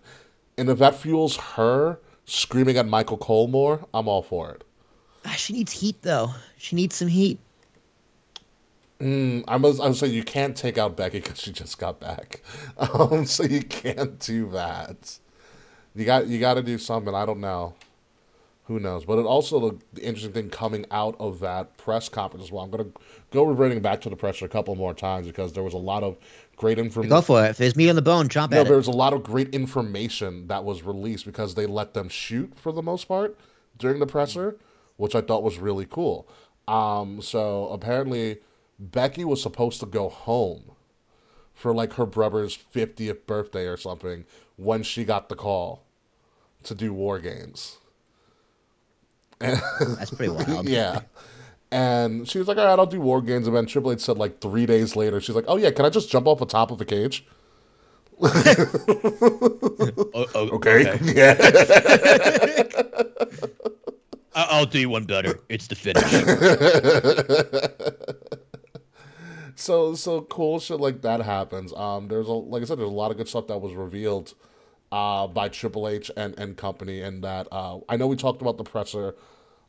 and if that fuels her screaming at Michael Cole more, I'm all for it. Ah, she needs heat though. She needs some heat. I was I was saying you can't take out Becky because she just got back, um, so you can't do that. You got you got to do something. I don't know. Who knows? But it also the, the interesting thing coming out of that press conference as well. I'm gonna go reverting back to the press a couple more times because there was a lot of great information. Go for it. If there's meat on the bone, chomp No, at there was a lot of great information that was released because they let them shoot for the most part during the presser, which I thought was really cool. Um, so apparently, Becky was supposed to go home for like her brother's 50th birthday or something when she got the call to do War Games. That's pretty wild. Yeah. And she was like, all right, I'll do War Games. And then Triple H said, like, three days later, she's like, oh, yeah, can I just jump off the top of the cage? Okay. Yeah. I- I'll do one better. It's the finish. so so cool shit like that happens. Um, there's a like I said, there's a lot of good stuff that was revealed uh, by Triple H and and company, and that uh, I know we talked about the presser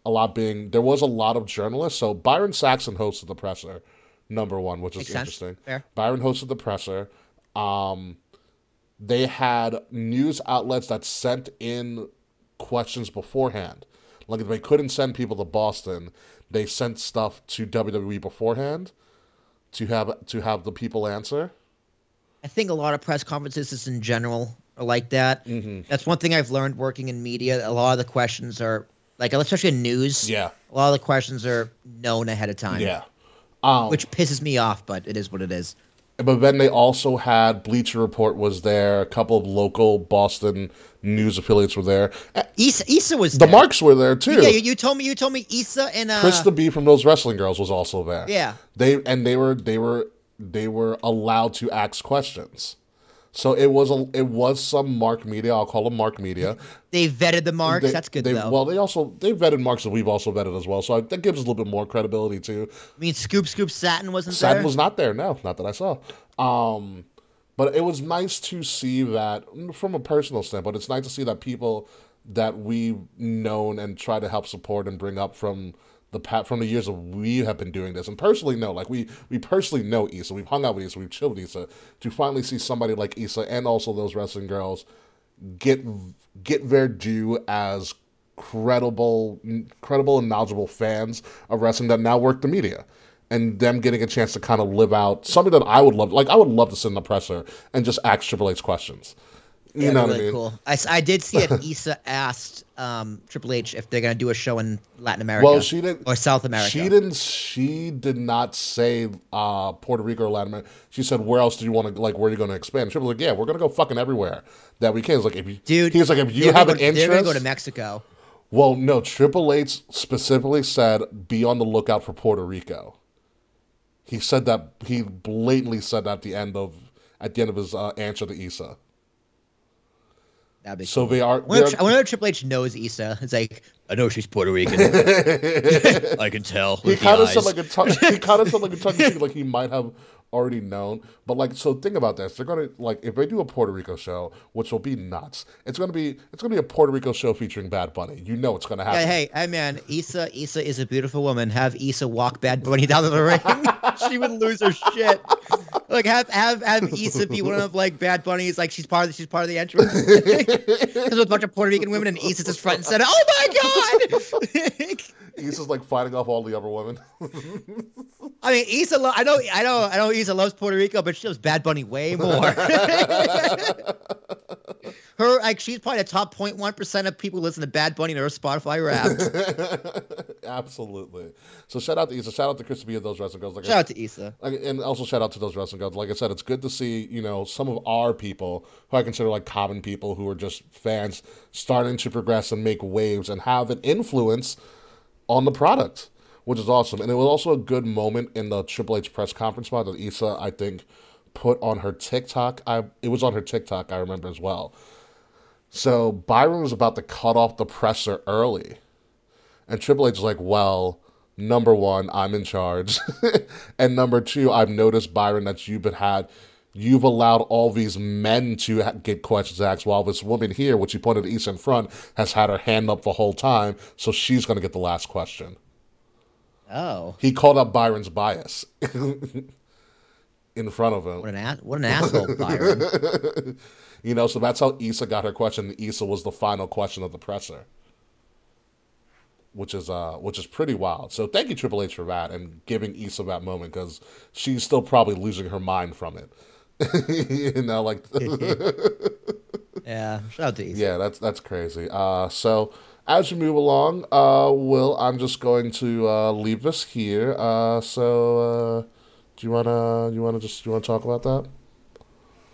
a lot being there was a lot of journalists. So Byron Saxton hosted the presser, number one, which is Makes interesting. Fair. Byron hosted the presser. Um, they had news outlets that sent in questions beforehand. Like if they couldn't send people to Boston, they sent stuff to WWE beforehand to have to have the people answer. I think a lot of press conferences just in general are like that. Mm-hmm. That's one thing I've learned working in media. A lot of the questions are like, especially in news. Yeah. A lot of the questions are known ahead of time. Yeah. Um, Which pisses me off, but it is what it is. but then they also had Bleacher Report was there. A couple of local Boston news affiliates were there. Uh, Issa, Issa was The there. Marks were there too. Yeah, you, you told me. You told me Issa and uh, Chris the B from those wrestling girls was also there. Yeah. They and they were they were they were allowed to ask questions. So it was a it was some Mark Media. I'll call them Mark Media. they vetted the marks. They- That's good they, though. Well, they also they vetted marks that we've also vetted as well. So that gives us a little bit more credibility too. I mean, Scoop Scoop Satin wasn't Satin there. was not there. No, not that I saw. Um, but it was nice to see that from a personal standpoint. It's nice to see that people that we've known and try to help support and bring up from the pat from the years that we have been doing this. And personally know like we we personally know Issa. We've hung out with Issa. We've chilled with Issa. To finally see somebody like Issa and also those wrestling girls get get their due as credible credible and knowledgeable fans of wrestling that now work the media. And them getting a chance to kind of live out something that I would love like I would love to sit in the presser and just ask Triple H questions. You Yeah, know really what I mean? cool. I, I did see that Issa asked um, Triple H if they're gonna do a show in Latin America. Well, she didn't or South America. She didn't she did not say uh Puerto Rico or Latin America. She said where else do you want to like where are you going to expand? She was like, "Yeah, we're going to go fucking everywhere that we can." It's like if you Dude, he was like if you have gonna an go, They're gonna go to Mexico. Well, no, Triple H specifically said be on the lookout for Puerto Rico. He said that he blatantly said that at the end of at the end of his uh, answer to Issa. That'd be So they are. I wonder, they if, are- I wonder if Triple H knows Issa. It's like, I know she's Puerto Rican. I can tell. he kind of said like a tongue, he kind of said like a tongue like he might have already known. But like, so think about this: they're gonna like if they do a Puerto Rico show, which will be nuts. It's gonna be it's gonna be a Puerto Rico show featuring Bad Bunny. You know it's gonna happen. Yeah, hey, hey, man, Issa, Issa is a beautiful woman. Have Issa walk Bad Bunny down to the ring. she would lose her shit. Like have have have Issa be one of like Bad Bunny's like she's part of the, she's part of the entrance. There's a bunch of Puerto Rican women and Issa's just front and center. Oh my god! Just like fighting off all the other women. I mean, Issa. Lo- I know, I know, I know. Issa loves Puerto Rico, but she loves Bad Bunny way more. her, like, she's probably the top 0.1 percent of people who listen to Bad Bunny in her Spotify rap. Absolutely. So shout out to Issa. Shout out to Chris B and those wrestling girls. Like I Shout out to Issa. Like, and also shout out to those wrestling gods. Like I said, it's good to see you know some of our people who I consider like common people who are just fans starting to progress and make waves and have an influence on the product, which is awesome. And it was also a good moment in the Triple H press conference spot that Issa I think put on her TikTok. I it was on her TikTok. I remember as well. So Byron was about to cut off the presser early. And Triple H is like, well, number one, I'm in charge. and number two, I've noticed, Byron, that you've been had, you've allowed all these men to ha- get questions asked while this woman here, which you pointed to Issa in front, has had her hand up the whole time. So she's going to get the last question. Oh, He called out Byron's bias in front of him. what an ass! What an asshole, Byron. You know, so that's how Issa got her question. Issa was the final question of the presser, which is uh, which is pretty wild. So thank you Triple H for that and giving Issa that moment because she's still probably losing her mind from it. you know, like Yeah, shout out to Issa. yeah, that's that's crazy. Uh, so as we move along, uh, Will, I'm just going to uh, leave this here. Uh, so uh, do you wanna you wanna just you wanna talk about that?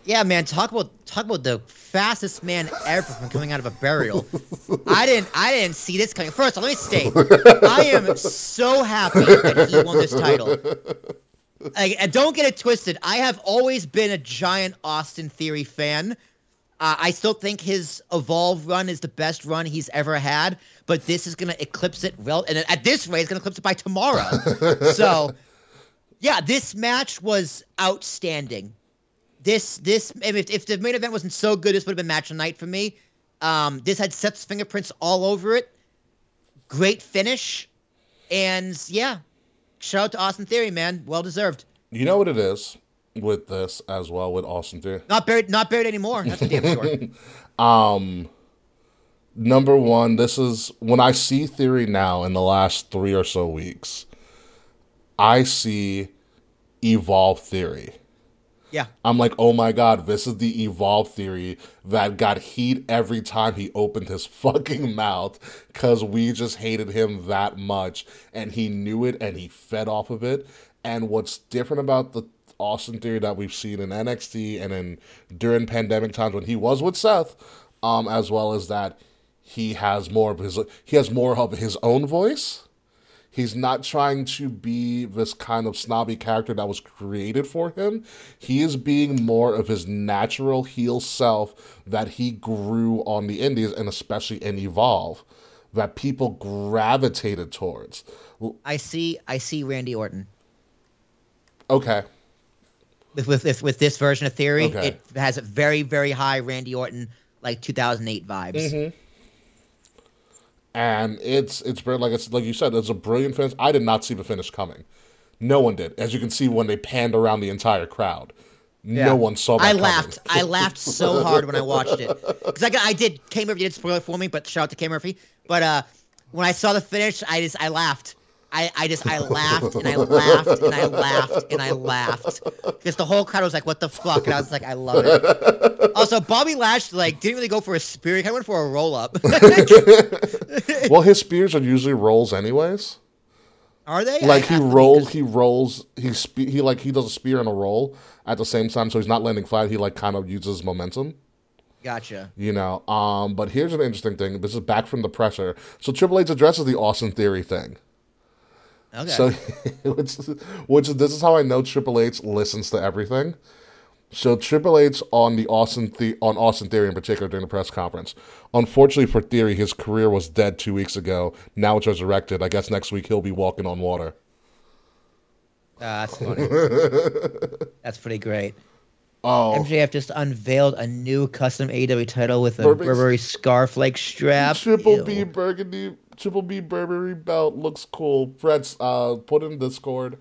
Yeah, man, talk about talk about the fastest man ever from coming out of a burial. I didn't I didn't see this coming. First, let me state, I am so happy that he won this title. Like, don't get it twisted. I have always been a giant Austin Theory fan. Uh, I still think his Evolve run is the best run he's ever had, but this is gonna eclipse it. Well, and at this rate, it's gonna eclipse it by tomorrow. so, yeah, this match was outstanding this this if, if the main event wasn't so good, this would have been match of the night for me. Um, this had Seth's fingerprints all over it. Great finish, and yeah, shout out to Austin Theory, man, well deserved. You know what it is with this as well with Austin Theory. Not buried, not buried anymore. That's damn sure. Um, number one, this is when I see Theory now in the last three or so weeks, I see Evolve Theory. Yeah, I'm like, oh my god, this is the Evolve Theory that got heat every time he opened his fucking mouth because we just hated him that much. And he knew it and he fed off of it. And what's different about the Austin Theory that we've seen in NXT and in during pandemic times when he was with Seth, um, as well as that he has more of his he has more of his own voice. He's not trying to be this kind of snobby character that was created for him. He is being more of his natural heel self that he grew on the Indies and especially in Evolve that people gravitated towards. I see. I see Randy Orton Okay. with with with, with this version of Theory. Okay. It has a very very high Randy Orton like 2008 vibes. Mm-hmm. And it's it's like it's like you said, it's a brilliant finish. I did not see the finish coming. No one did. As you can see when they panned around the entire crowd. Yeah. No one saw that I laughed. I laughed so hard when I watched it because I, I did. K Murphy did spoil it for me, but shout out to K Murphy. But uh, when I saw the finish, I just I laughed. I, I just I laughed and I laughed and I laughed and I laughed because the whole crowd was like, "What the fuck?" And I was like, "I love it." Also, Bobby Lashley like didn't really go for a spear; he kind of went for a roll up. well, his spears are usually rolls anyways. Are they? like he rolls, he rolls, he spe- he like he does a spear and a roll at the same time, so he's not landing flat. He like kind of uses momentum, Gotcha. you know. Um, but here's an interesting thing. This is back from the pressure. So Triple H addresses the Austin Theory thing. Okay. So, which, which this is how I know Triple H listens to everything. So Triple H on the Austin the- on Austin Theory in particular during the press conference. Unfortunately for Theory, his career was dead two weeks ago. Now it's resurrected. I guess next week he'll be walking on water. Ah, that's funny. that's pretty great. Oh, MJF just unveiled a new custom AEW title with a Burberry- Burberry scarf like strap. Triple Ew. B Burgundy, Triple B Burberry belt looks cool. Fred's uh, put in Discord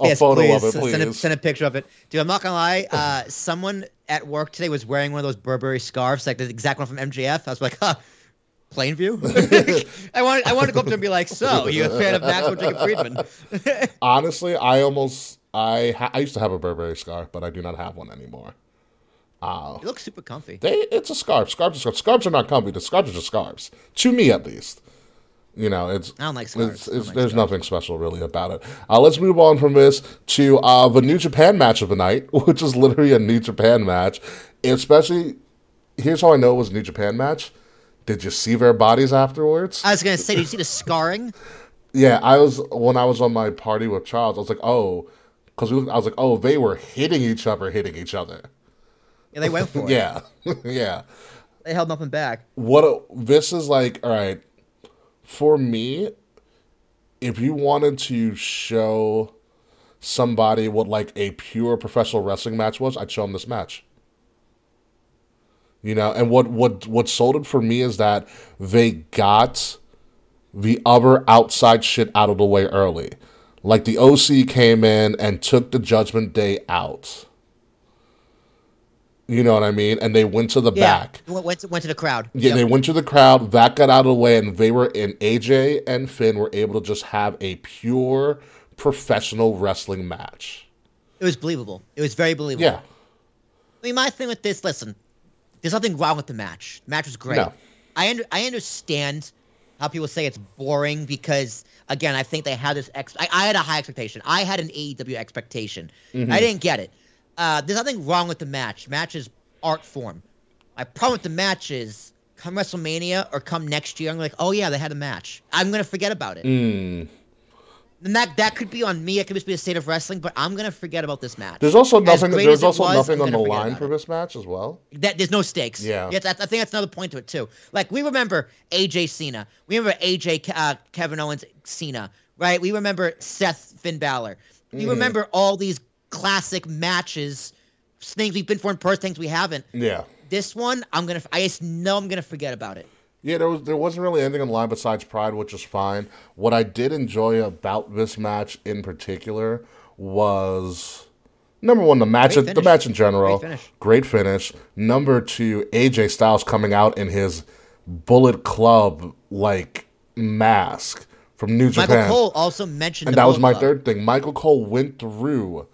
a Yes, photo please. of it, Send, a, please. send a picture of it. Dude, I'm not gonna lie. Uh, someone at work today was wearing one of those Burberry scarves, like the exact one from MJF. I was like, huh, Plainview. I wanted, I wanted to go up to him and be like, so, you a fan of Maxwell Jacob Friedman? Honestly, I almost I ha- I used to have a Burberry scarf, but I do not have one anymore. it looks super comfy. They it's a scarf. Scarves are scarves. Scarves are not comfy. The scarves are just scarves. To me, at least. You know, it's I don't like. It's, I don't it's, like there's nothing special really about it. Uh, let's move on from this to uh, the New Japan match of the night, which is literally a New Japan match. Especially, here's how I know it was a New Japan match. Did you see their bodies afterwards? I was gonna say, did you see the scarring? Yeah, I was when I was on my party with Charles. I was like, oh, because I was like, oh, they were hitting each other, hitting each other. Yeah, they went for it. Yeah, yeah. They held nothing back. What a, this is like? All right, for me, if you wanted to show somebody what like a pure professional wrestling match was, I'd show them this match. You know, and what what what sold it for me is that they got the other outside shit out of the way early. Like the OC came in and took the Judgment Day out. You know what I mean? And they went to the Yeah, back. went, went, to, went to the crowd. Yeah, Yep. they went to the crowd. That got out of the way, and they were in AJ and Finn were able to just have a pure professional wrestling match. It was believable. It was very believable. Yeah, I mean, my thing with this, listen, there's nothing wrong with the match. The match was great. No. I under, I understand how people say it's boring because again, I think they had this ex. I, I had a high expectation. I had an AEW expectation. Mm-hmm. I didn't get it. Uh, there's nothing wrong with the match. Match is art form. My problem with the match is come WrestleMania or come next year, I'm like, oh yeah, they had a match. I'm gonna forget about it. Mm. And that that could be on me. It could just be a state of wrestling, but I'm gonna forget about this match. there's also nothing. There's also was, nothing on the line for it. this match as well. That there's no stakes. Yeah. Yes, I, I think that's another point to it too. Like we remember AJ Cena, we remember AJ uh, Kevin Owens Cena, right? We remember Seth Finn Balor. We Mm-hmm. remember all these classic matches, things we've been for in person, things we haven't. Yeah, This one, I'm gonna. I just know I'm gonna forget about it. yeah. There was there wasn't really anything on the line besides Pride, which is fine. What I did enjoy about this match in particular was. Number one, the match, Great the match in general, Great finish. great finish. Number two, AJ Styles coming out in his Bullet Club like mask from New Japan. Michael Cole also mentioned. and that was my Club. third thing. Michael Cole went through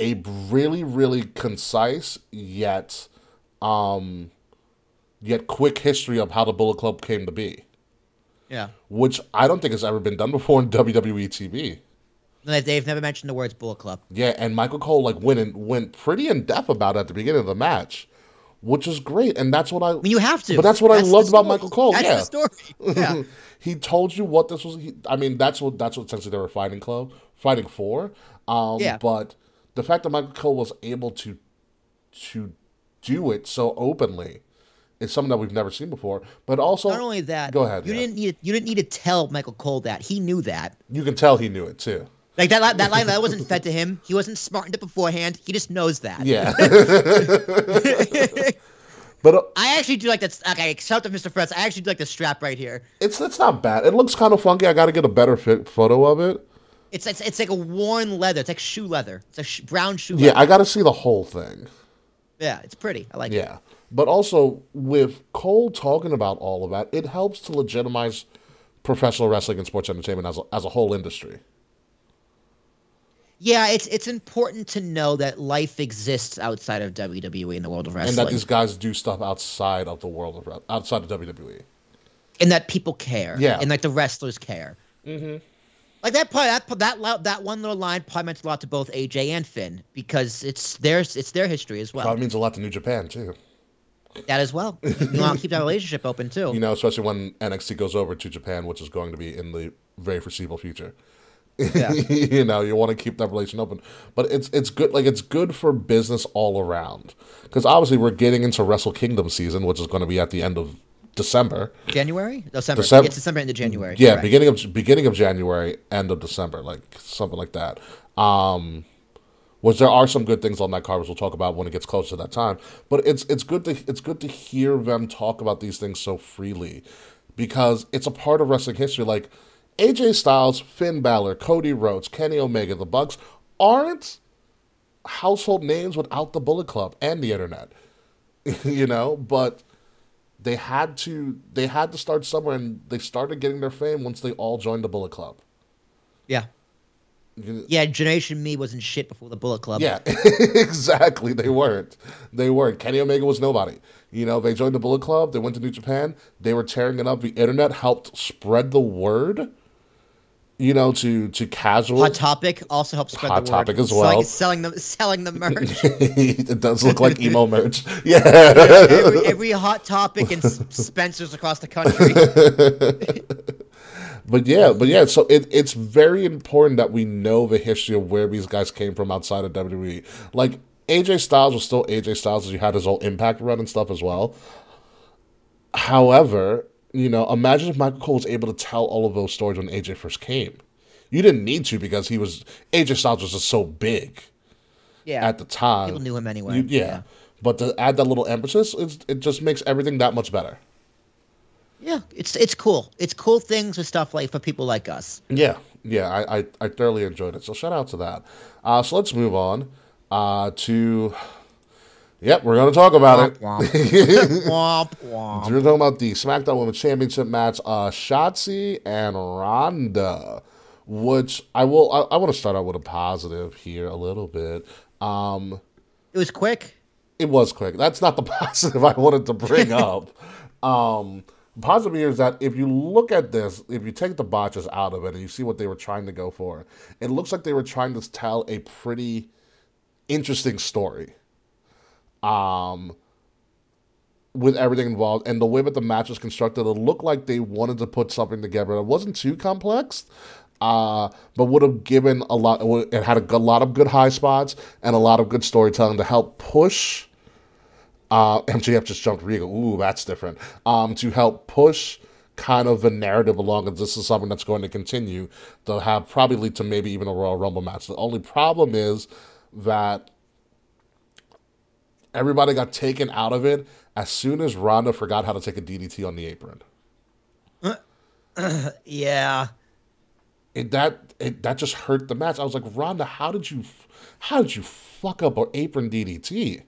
a really, really concise yet, um, yet quick history of how the Bullet Club came to be, Yeah. which I don't think has ever been done before in WWE TV. They- They've never mentioned the words Bullet Club. Yeah, and Michael Cole like went and went pretty in depth about it at the beginning of the match, which is great, and that's what I. I mean, you have to. But that's what I the loved about. Michael Cole, That's yeah. the story. Yeah. he told you what this was. He, I mean, that's what that's what essentially they were fighting club fighting for. Um, Yeah. But the fact that Michael Cole was able to to do it so openly is something that we've never seen before. But also, Not only that, Go ahead, You yeah. didn't need. You didn't need to tell Michael Cole that. He knew that. you can tell he knew it too. Like that, that line that wasn't fed to him. He wasn't smartened it beforehand. He just knows that. Yeah. but uh, I actually do like that. Okay, shout out to Mr. Fretz. I actually do like the strap right here. it's it's not bad. It looks kind of funky. I got to get a better fit photo of it. It's it's, it's like a worn leather. It's like shoe leather. It's a sh- brown shoe. Leather. Yeah, leather. I got to see the whole thing. yeah. It's pretty. I like it. Yeah. But also, with Cole talking about all of that, it helps to legitimize professional wrestling and sports entertainment as a, as a whole industry. Yeah, it's it's important to know that life exists outside of WWE in the world of wrestling, And that these guys do stuff outside of the world of re- outside of. WWE. and that people care. Yeah. and like the wrestlers care. Mm-hmm. Like that part, that that that one little line probably meant a lot to both AJ and Finn because it's theirs. It's their history as well. Probably means a lot to New Japan too. that as well. You want to keep that relationship open too. You know, especially when NXT goes over to Japan, which is going to be in the very foreseeable future. Yeah. you know, you want to keep that relation open, but it's it's good. Like it's good for business all around because obviously we're getting into Wrestle Kingdom season, which is going to be at the end of December. January, December. December- It's December into January. Yeah, correct. beginning of beginning of January, end of December, like something like that. Um, which there are some good things on that card, which we'll talk about when it gets closer to that time. But it's it's good to it's good to hear them talk about these things so freely, because it's a part of wrestling history. Like AJ Styles, Finn Balor, Cody Rhodes, Kenny Omega, the Bucks aren't household names without the Bullet Club and the internet, you know. But they had to they had to start somewhere, and they started getting their fame once they all joined the Bullet Club. Yeah. Yeah, Generation Me wasn't shit before the Bullet Club. Yeah, exactly. They weren't. They weren't. Kenny Omega was nobody. You know, they joined the Bullet Club. They went to New Japan. They were tearing it up. The internet helped spread the word. You know, to to casual. Hot Topic also helps spread Hot the word. Topic as well. Selling, the selling the merch. it does look like emo merch. Yeah. every, every Hot Topic in Spencer's across the country. But yeah, but yeah, so it, it's very important that we know the history of where these guys came from outside of WWE. Like AJ Styles was still AJ Styles as you had his whole impact run and stuff as well. However, you know, imagine if Michael Cole was able to tell all of those stories when AJ first came. You didn't need to because he was AJ Styles was just so big Yeah. at the time. People knew him anyway. You- yeah. But to add that little emphasis, it's, it just makes everything that much better. Yeah, it's it's cool. It's cool things with stuff like for people like us. Yeah, yeah, I, I, I thoroughly enjoyed it. So shout out to that. Uh, so let's move on uh, to. Yep, we're going to talk about it. Womp womp. womp So womp. we're talking about the SmackDown Women's Championship match, uh, Shotzi and Ronda, which I will. I, I want to start out with a positive here a little bit. Um, It was quick. it was quick. That's not the positive I wanted to bring up. Um, positive here is that if you look at this, if you take the botches out of it and you see what they were trying to go for, it looks like they were trying to tell a pretty interesting story. Um, with everything involved and the way that the match was constructed, it looked like they wanted to put something together. It wasn't too complex, uh, but would have given a lot. It had a good- lot of good high spots and a lot of good storytelling to help push. Uh, MJF just jumped Regal. Ooh, that's different. Um, to help push kind of the narrative along, and this is something that's going to continue. They'll have probably lead to maybe even a Royal Rumble match. The only problem is that everybody got taken out of it as soon as Ronda forgot how to take a DDT on the apron. Yeah. It, that it, that just hurt the match. I was like, Ronda, how did you, how did you fuck up an apron DDT?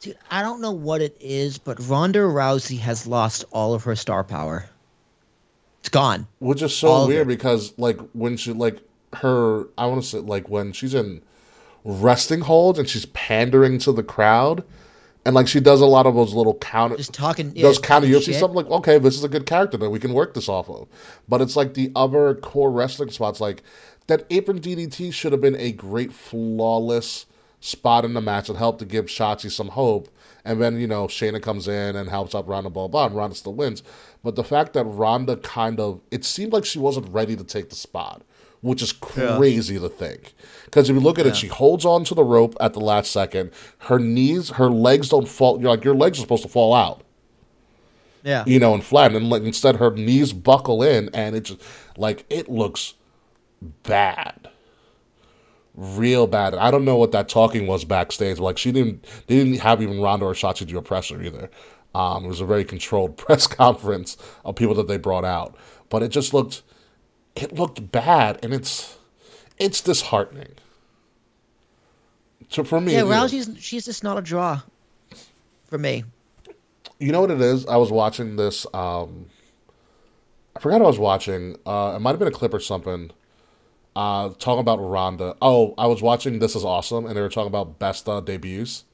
Dude, I don't know what it is, but Ronda Rousey has lost all of her star power. It's gone. Which is so All weird because like when she like her, I want to say like when she's in resting holds and she's pandering to the crowd, and like she does a lot of those little counter Just talking. yeah, those kind of talking UFC shit. stuff. Like, okay, this is a good character that we can work this off of. But it's like the other core wrestling spots, like that apron DDT should have been a great flawless spot in the match that helped to give Shotzi some hope. And then you know Shayna comes in and helps out Ronda, blah blah, and Ronda still wins. But the fact that Ronda kind of it seemed like she wasn't ready to take the spot. Which is crazy to think, because if you look at it, she holds on to the rope at the last second. Her knees, her legs don't fall. You're like your legs are supposed to fall out Yeah. you know, and flat. And like instead, her knees buckle in, and it just like it looks bad, real bad. I don't know what that talking was backstage. Like she didn't, they didn't have even Ronda or Shotzi do a presser either. Um, it was a very controlled press conference of people that they brought out, but it just looked, it looked bad, and it's, it's disheartening. So for me, Yeah, know- Rousey's she's just not a draw for me. You know what it is? I was watching this. Um, I forgot I was watching. Uh, it might have been a clip or something. Uh, talking about Ronda. Oh, I was watching This Is Awesome, and they were talking about best uh, debuts.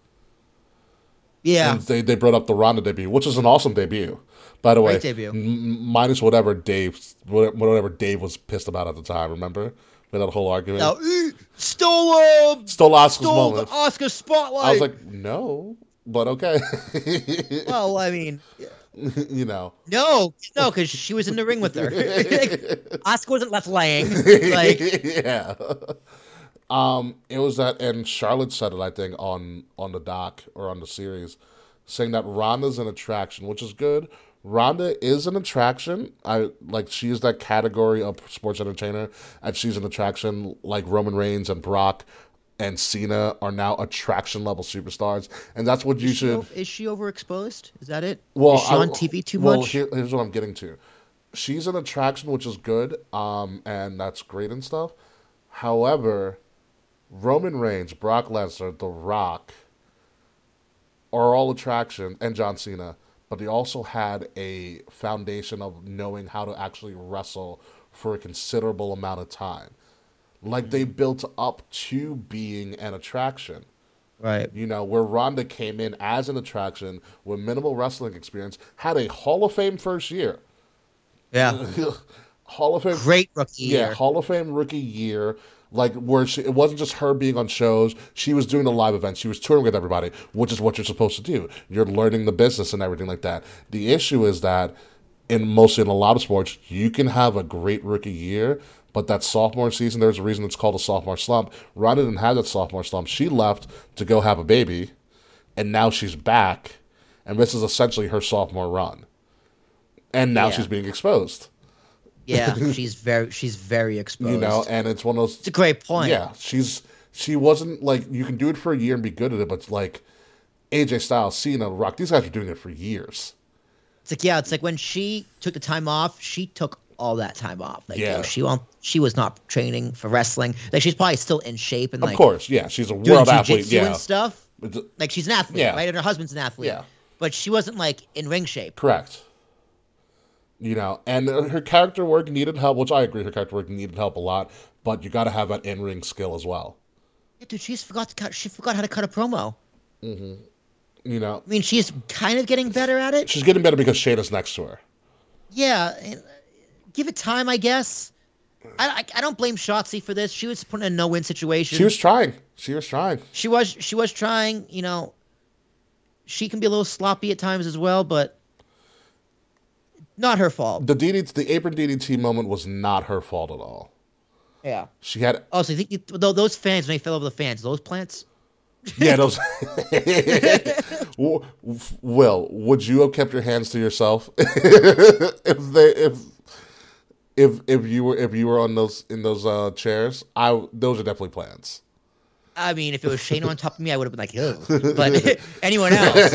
Yeah. And they they brought up the Ronda debut, which is an awesome debut. By the way, Great debut. m- minus whatever Dave, whatever Dave was pissed about at the time. Remember, we had that whole argument. Now, "Eh, stole uh, Stole Oscar's stole moment. Oscar spotlight. I was like, no, but okay. well, I mean, you know. No, no, because she was in the ring with her. Oscar wasn't left laying. Like, yeah. Um, it was that, and Charlotte said it, I think, on on the doc or on the series, saying that Ronda's an attraction, which is good. Ronda is an attraction. I like she is that category of sports entertainer, and she's an attraction like Roman Reigns and Brock and Cena are now attraction level superstars, and that's what you is she, should. is she overexposed? Is that it? Well, is she I- on TV too well, much? here- here's what I'm getting to. She's an attraction, which is good, um, and that's great and stuff. However, Roman Reigns, Brock Lesnar, The Rock are all attraction, and John Cena, but they also had a foundation of knowing how to actually wrestle for a considerable amount of time. Like they mm-hmm. built up to being an attraction. right. You know, where Ronda came in as an attraction with minimal wrestling experience, had a Hall of Fame first year. Yeah. Hall of Fame Great rookie Year. yeah, year. Hall of Fame rookie year. Like where she, it wasn't just her being on shows; she was doing the live events. She was touring with everybody, which is what you're supposed to do. You're learning the business and everything like that. The issue is that in mostly in a lot of sports, you can have a great rookie year, but that sophomore season, there's a reason it's called a sophomore slump. Ronda didn't have that sophomore slump. She left to go have a baby, and now she's back, and this is essentially her sophomore run. And now Yeah. she's being exposed. Yeah, she's very she's very exposed. You know, and it's one of those it's a great point. Yeah, she's she wasn't like you can do it for a year and be good at it, but like AJ Styles, Cena, Rock, these guys were doing it for years. It's like yeah, it's like when she took the time off, she took all that time off. Like Yeah. yeah. she won't she was not training for wrestling. Like she's probably still in shape and like, Of course, yeah, she's a doing world athlete. Yeah, and stuff. Like she's an athlete, Yeah. right? And her husband's an athlete. Yeah. But she wasn't like in ring shape. correct. You know, and her character work needed help, which I agree, her character work needed help a lot. But you got to have that in ring skill as well. Yeah, dude, she's forgot to cut she forgot how to cut a promo. You know, I mean, she's kind of getting better at it. she's getting better because Shayna's next to her. Yeah, uh, give it time, I guess. I, I, I don't blame Shotzi for this. She was put in a no-win situation. She was trying. She was trying. she was she was trying. You know, she can be a little sloppy at times as well, but not her fault. The DDT, the apron DDT moment was not her fault at all. Yeah. She had Oh, so you think you, those fans when they fell over the fans, those plants? Yeah, those. W- Will, would you have kept your hands to yourself if they if if if you were if you were on those in those uh, chairs? I those are definitely plans. I mean, if it was Shane on top of me, I would have been like, Ugh. but anyone else,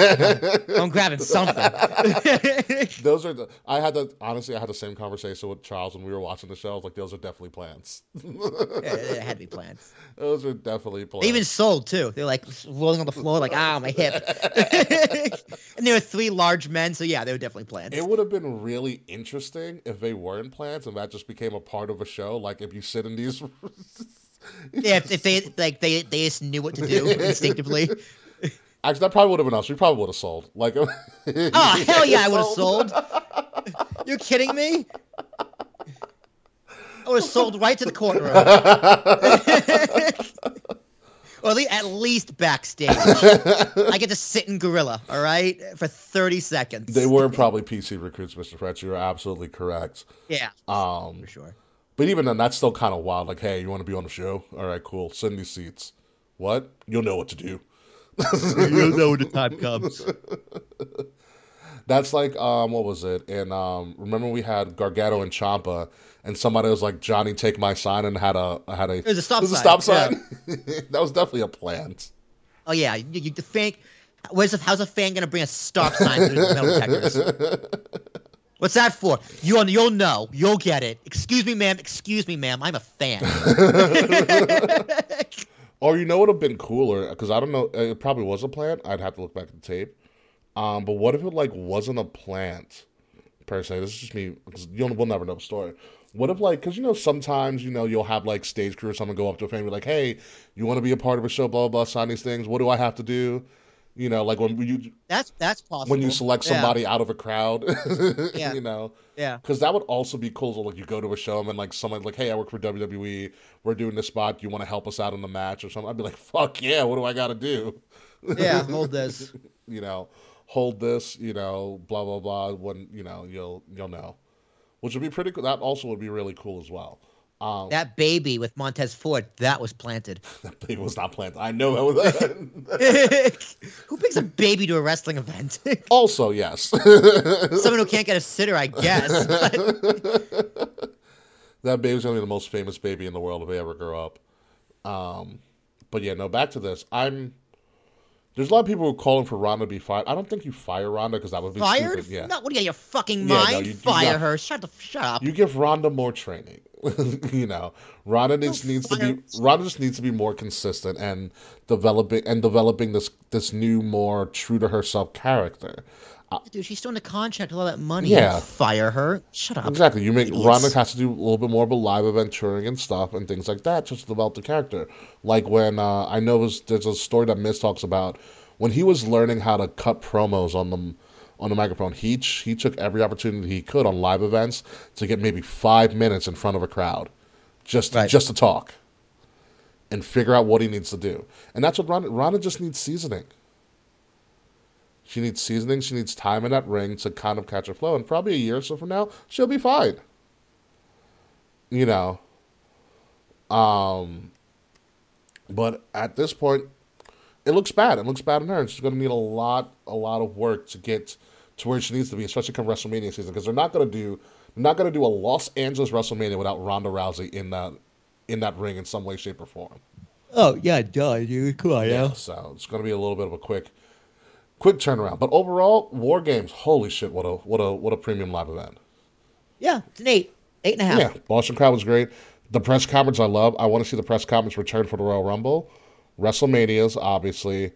I'm grabbing something. Those are the. I had the honestly. I had the same conversation with Charles when we were watching the show. I was like, those are definitely plants." Yeah, it had to be plants. those are definitely plants. They even sold too. They're like rolling on the floor, like, ah, my hip. and there were three large men, so yeah, they were definitely plants. It would have been really interesting if they weren't plants and that just became a part of a show. Like if you sit in these. Yeah, if, if they like they they just knew what to do instinctively. Actually, that probably would have been us. We probably would have sold. Like, Oh hell yeah, I would have sold. You're kidding me? I would have sold right to the courtroom. or at least, at least backstage. I get to sit in gorilla, all right, for 30 seconds. They were probably PC recruits, Mr. Fretch. You're absolutely correct. Yeah, Um, for sure. But even then, that's still kind of wild. Like, hey, you want to be on the show? All right, cool. Send these seats. What? You'll know what to do. You'll know when the time comes. That's like, um, what was it? And um, remember we had Gargano and Ciampa, and somebody was like, "Johnny, take my sign," and had a had a was a stop it was sign, stop sign. that was definitely a plant. Oh yeah, you, you the fan. Where's the, how's a fan gonna bring a stop sign through the metal detectors? What's that for? You'll you'll know. You'll get it. Excuse me, ma'am. Excuse me, ma'am. I'm a fan. Or you know what would have been cooler? Because I don't know. It probably was a plant. I'd have to look back at the tape. Um, but what if it like wasn't a plant per se? This is just me because you'll we'll never know the story. What if like because you know sometimes you know you'll have like stage crew or someone go up to a fan and be like, "Hey, you want to be a part of a show? Blah blah blah. Sign these things. What do I have to do?" You know, like when you That's that's possible. when you select Yeah, somebody out of a crowd. Yeah. You know. Yeah. Because that would also be cool. So like you go to a show and then like someone like, "Hey, I work for WWE. We're doing this spot. You want to help us out in the match or something?" I'd be like, "Fuck yeah! What do I got to do?" Yeah. Hold this. you know. hold this, you know, blah blah blah. When you know, you'll you'll know, which would be pretty cool. That also would be really cool as well. Um, That baby with Montez Ford, that was planted. that baby was not planted. I know that was. Who brings a baby to a wrestling event? also, yes. Someone who can't get a sitter, I guess. but- that baby's gonna be the most famous baby in the world if they ever grow up. Um, but yeah, no. Back to this. I'm. There's a lot of people who are calling for Ronda to be fired. I don't think you fire Ronda because that would be Fired? stupid. Yeah. No, what do you got? Your fucking mind? Yeah, no, you- you Fire got- her. Shut the shut up. You give Ronda more training. you know, Ronda needs, needs to be Ronda just needs to be more consistent and developing and developing this this new more true to herself character. Dude, she's still in the contract with all that money. Yeah. Fire her. Shut up. Exactly. You make. Ronda has to do a little bit more of a live event touring and stuff and things like that just to develop the character. Like when uh, I know there's, there's a story that Miz talks about when he was learning how to cut promos on the on the microphone. He ch- he took every opportunity he could on live events to get maybe five minutes in front of a crowd, just Right. just to talk and figure out what he needs to do. And that's what Ronda Ronda just needs seasoning. She needs seasoning. She needs time in that ring to kind of catch her flow. And probably a year or so from now, she'll be fine. You know. Um. But at this point, it looks bad. It looks bad in her. And she's going to need a lot, a lot of work to get to where she needs to be, especially come WrestleMania season, because they're not going to do, not going to do a Los Angeles WrestleMania without Ronda Rousey in that, in that ring in some way, shape, or form. Oh yeah, duh, dude. Come on, Yeah, so it's going to be a little bit of a quick, quick turnaround. But overall, War Games, holy shit, what a what a what a premium live event. Yeah, it's an eight, eight and a half. Yeah, Boston crowd was great. The press conference I love. I want to see the press conference return for the Royal Rumble, WrestleManias obviously,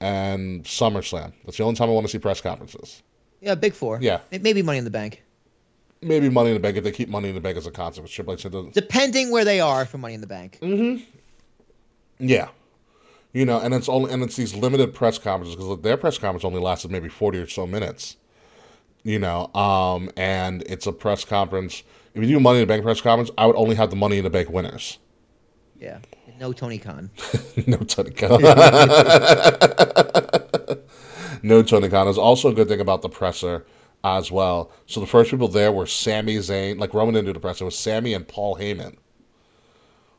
and SummerSlam. That's the only time I want to see press conferences. Yeah, big four. Yeah. May- maybe Money in the Bank, Maybe Money in the Bank if they keep Money in the Bank as a concept. Triple H, doesn't- depending where they are for Money in the Bank. Mm. Hmm. Yeah, you know, and it's only and it's these limited press conferences because their press conference only lasted maybe forty or so minutes. You know, um, and it's a press conference. If you do Money in the Bank press conference, I would only have the Money in the Bank winners. Yeah, no Tony Khan. no Tony Khan. no Tony Khan is also a good thing about the presser as well. So the first people there were Sami Zayn, like Roman didn't do the presser, it was Sammy and Paul Heyman,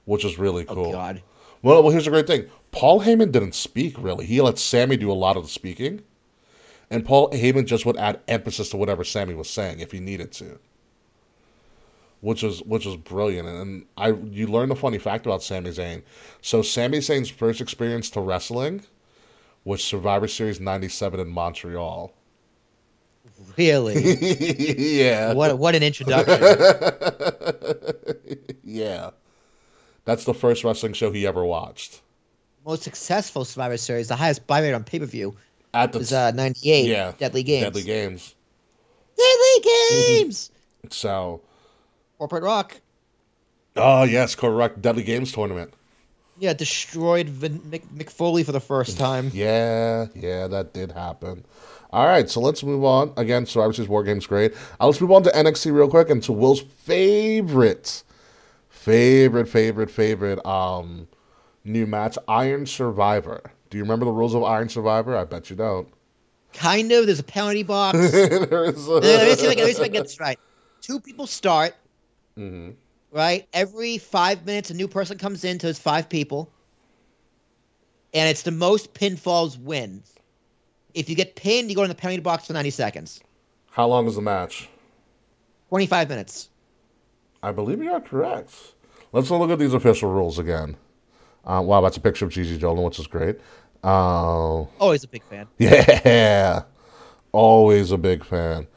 which is really Oh cool. God. Well, well, here's a great thing. Paul Heyman didn't speak really. He let Sammy do a lot of the speaking, and Paul Heyman just would add emphasis to whatever Sammy was saying if he needed to. Which is which is brilliant, and I you learn a funny fact about Sami Zayn. So Sami Zayn's first experience to wrestling was Survivor Series '97 in Montreal. Really? yeah, what what an introduction. yeah. That's the first wrestling show he ever watched. Most successful Survivor Series, the highest buy rate on pay per view At the was uh, 98. yeah, Deadly Games. Deadly Games. Deadly Games. So Corporate Rock. Oh yes, correct. Deadly Games tournament. Yeah, destroyed Vin- Mick, Mick Foley for the first time. Yeah, yeah, that did happen. All right, so let's move on. Again, Survivor Series War Games great. Uh, let's move on to NXT real quick and to Will's favorite, favorite, favorite, favorite um new match, Iron Survivor. Do you remember the rules of Iron Survivor? I bet you don't. Kind of. There's a penalty box. there is a- let, me see if I, can- let me see if I can get this right. Two people start, Mhm. Right? Every five minutes, a new person comes in to his five people, and it's the most pinfalls wins. If you get pinned, you go in the penalty box for 90 seconds. How long is the match? 25 minutes. I believe you are correct. Let's look at these official rules again. Uh, wow, that's a picture of Gigi Dolan, which is great. Uh, Always a big fan. Yeah, always a big fan.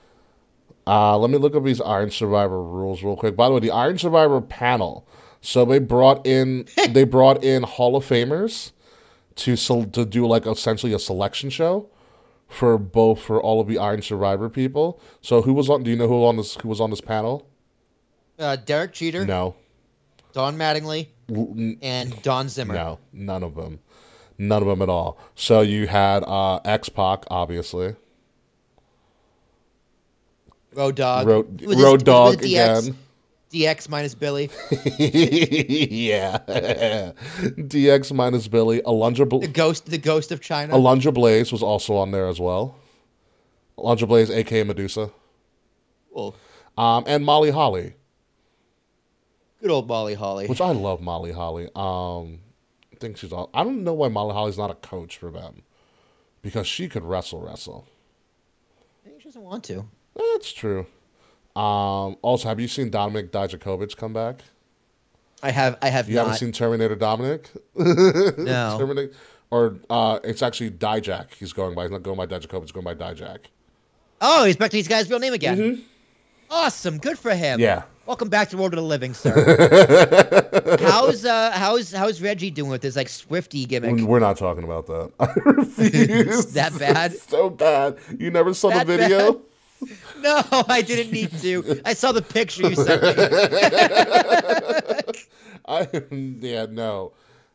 Uh, let me look up these Iron Survivor rules real quick. By the way, the Iron Survivor panel. So they brought in they brought in Hall of Famers to sel- to do like essentially a selection show for both for all of the Iron Survivor people. So who was on? Do you know who on this who was on this panel? Uh, Derek Jeter, No, Don Mattingly, L- and Don Zimmer. no, none of them, none of them at all. So you had uh, X Pac, obviously. Road Dog. Road, With his- Road with Dog DX, again. DX minus Billy. yeah. DX minus Billy. Alundra, The ghost, the ghost of Chyna. Alundra Blaze was also on there as well. Alundra Blaze, aka Medusa, Cool. um, and Molly Holly, Good old Molly Holly. which I love. Molly Holly. Um, I think she's all. I don't know why Molly Holly's not a coach for them, because she could wrestle, wrestle. Maybe she doesn't want to. That's true. Um, also, have you seen Dominic Dijakovic come back? I have. I have You not. haven't seen Terminator Dominic? no. Terminator, or uh, it's actually Dijak. He's going by. He's not going by Dijakovic. He's going by Dijak. Oh, he's back to these guy's real name again. Awesome. Good for him. Mm-hmm. Yeah. Welcome back to World of the Living, sir. how's uh how's how's Reggie doing with his like Swifty gimmick? We're not talking about that. I refuse. That bad? so bad. You never saw That the video? No, I didn't need to. I saw the picture you sent me. I yeah no.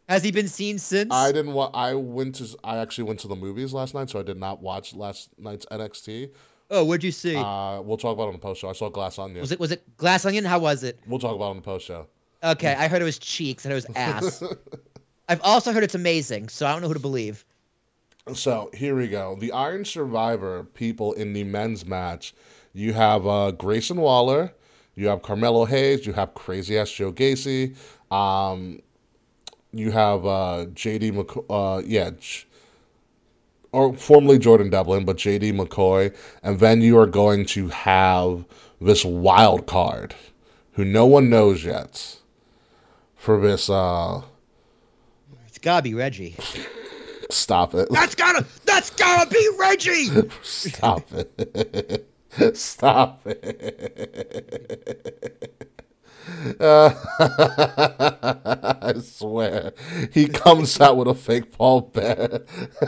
Has he been seen since? I didn't want. I went to. I actually went to the movies last night, so I did not watch last night's NXT. oh, what'd you see? Uh, we'll talk about it on the post show. I saw Glass Onion. was it was it Glass Onion? How was it? We'll talk about it on the post show. Okay, I heard it was cheeks and it was ass. I've also heard it's amazing, so I don't know who to believe. So here we go. The Iron Survivor people in the men's match. You have uh, Grayson Waller, you have Carmelo Hayes, you have crazy ass Joe Gacy, um, you have uh, JD uh, yeah, J- or formerly Jordan Devlin, but JD McCoy, and then you are going to have this wild card, who no one knows yet, for this. Uh, It's gotta be Reggie. stop it. That's gotta that's gotta be Reggie. Stop it. Stop it. Uh, I swear. He comes out with a fake Paul Bear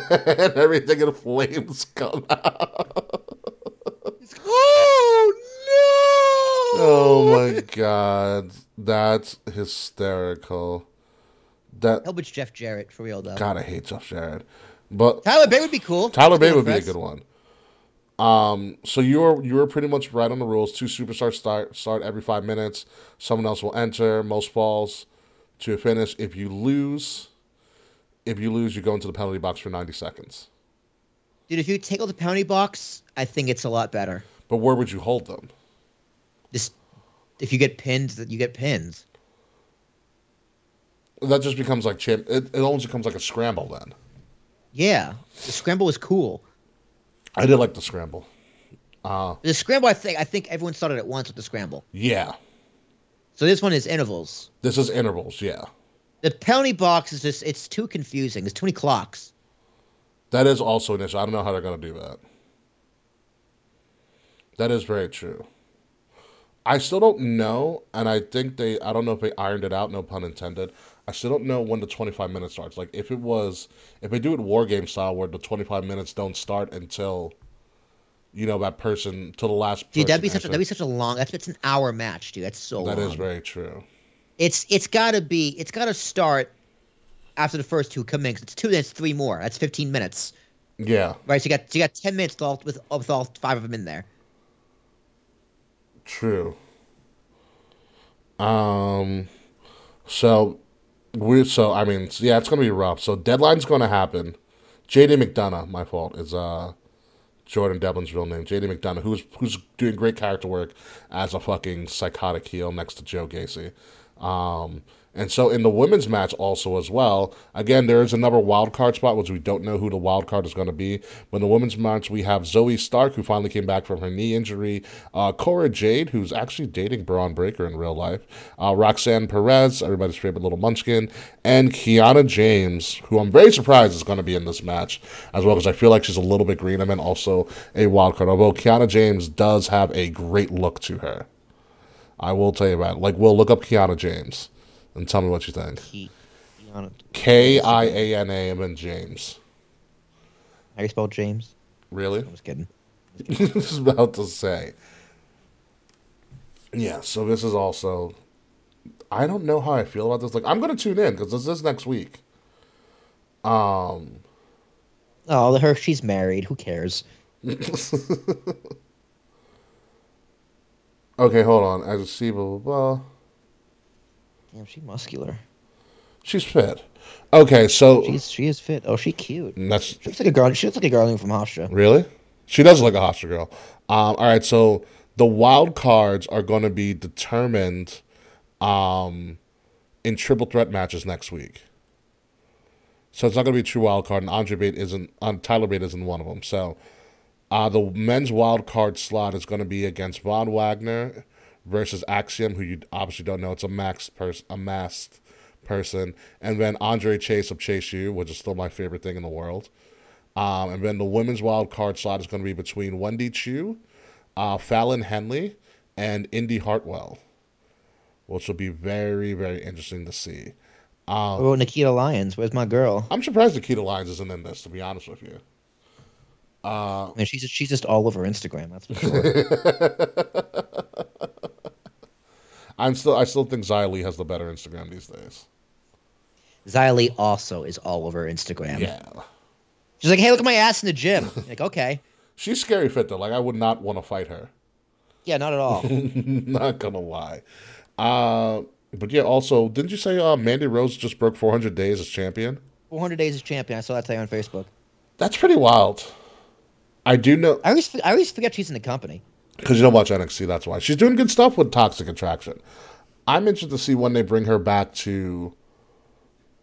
and everything in flames come out. oh no! Oh my god. That's hysterical. That Hope it's Jeff Jarrett for real though. God, I hate Jeff Jarrett. But Tyler Bate would be cool. Tyler Bate would be a good one. Um, so you're you're pretty much right on the rules. Two superstars start start every five minutes. Someone else will enter. Most falls to a finish. If you lose, if you lose, you go into the penalty box for ninety seconds. Dude, if you take out the penalty box, I think it's a lot better. But where would you hold them? Just if you get pinned, that you get pinned. That just becomes like champ. It, it almost becomes like a scramble then. Yeah, the scramble was cool. I did like the scramble. Uh, The scramble, I think, I think everyone started at once with the scramble. yeah. So this one is intervals. This is intervals. Yeah, The penalty box is just it's too confusing. There's too many clocks. that is also an issue. I don't know how they're gonna do that. That is very true. I still don't know, and I think they. I don't know if they ironed it out. No pun intended. I still don't know when the twenty five minutes starts. Like if it was, if they do it war game style, where the twenty five minutes don't start until, you know, that person till the last. Dude, that'd be person such a, that'd be such a long. That's it's an hour match, dude. That's so That long. is very true. It's it's got to be. It's got to start after the first two come in. it's two. It's three more. That's fifteen minutes. Yeah, Right. So you got so you got ten minutes with all with, with all five of them in there. true. Um, so we're so I mean yeah, it's gonna be rough. So deadline's gonna happen. JD McDonough, my fault, is uh Jordan Devlin's real name. JD McDonough, who's who's doing great character work as a fucking psychotic heel next to Joe Gacy. Um, and so in the women's match also as well, again, there is another wild card spot, which we don't know who the wild card is going to be. But in the women's match, we have Zoey Stark, who finally came back from her knee injury, uh, Cora Jade, who's actually dating Bron Breakker in real life, uh, Roxanne Perez, everybody's favorite little munchkin, and Kiana James, who I'm very surprised is going to be in this match as well, because I feel like she's a little bit green and also a wild card. Although Kiana James does have a great look to her. I will tell you about it. Like, we'll look up Kiana James and tell me what you think. K I A N A and then James. How you spell James? Really? I was kidding. I was about to say. Yeah, so this is also. I don't know how I feel about this. Like, I'm going to tune in because this is next week. Um, Oh, her she's married. Who cares? okay, hold on. As a see, blah, blah, blah. Damn, she muscular. She's fit. Okay, so She's she is fit. Oh, she cute. that's She looks like a girl. She looks like a girl from Hofstra. really. She does look like a hostel girl. Um, all right, so the wild cards are going to be determined um, in triple threat matches next week. So it's not going to be a true wild card, and Andre Bate isn't. Uh, Tyler Bate isn't one of them. So uh, the men's wild card slot is going to be against Von Wagner versus Axiom, who you obviously don't know. It's a maxed person, a masked person, and then Andre Chase of Chase U, which is still my favorite thing in the world. Um, and then the women's wild card slot is going to be between Wendy Choo, uh, Fallon Henley, and Indy Hartwell, which will be very, very interesting to see. Um, about Nikita Lyons? Where's my girl? I'm surprised Nikita Lyons isn't in this, to be honest with you. Uh, I mean, she's she's just all over Instagram. That's for sure. I'm still, I still think Li has the better Instagram these days. Li also is all over Instagram. Yeah, She's like, hey, look at my ass in the gym. Like, okay. she's scary fit though. Like I would not want to fight her. Yeah, not at all. not gonna lie. Uh, but yeah, also, didn't you say uh, Mandy Rose just broke 400 days as champion? 400 days as champion. I saw that today on Facebook. That's pretty wild. I do know I always, I always forget she's in the company. Because you don't watch NXT. That's why she's doing good stuff with Toxic Attraction. I'm interested to see when they bring her back to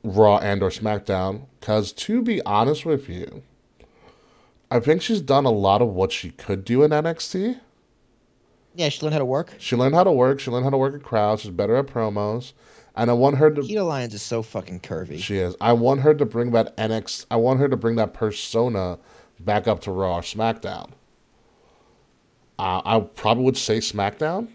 Raw and or SmackDown. Because to be honest with you, I think she's done a lot of what she could do in NXT. Yeah, she learned how to work. She learned how to work. She learned how to work at crowds. She's better at promos. And I want her to. Nikita Lyons is so fucking curvy. She is. I want her to bring that NX. I want her to bring that persona back up to Raw or SmackDown. Uh, I probably would say SmackDown.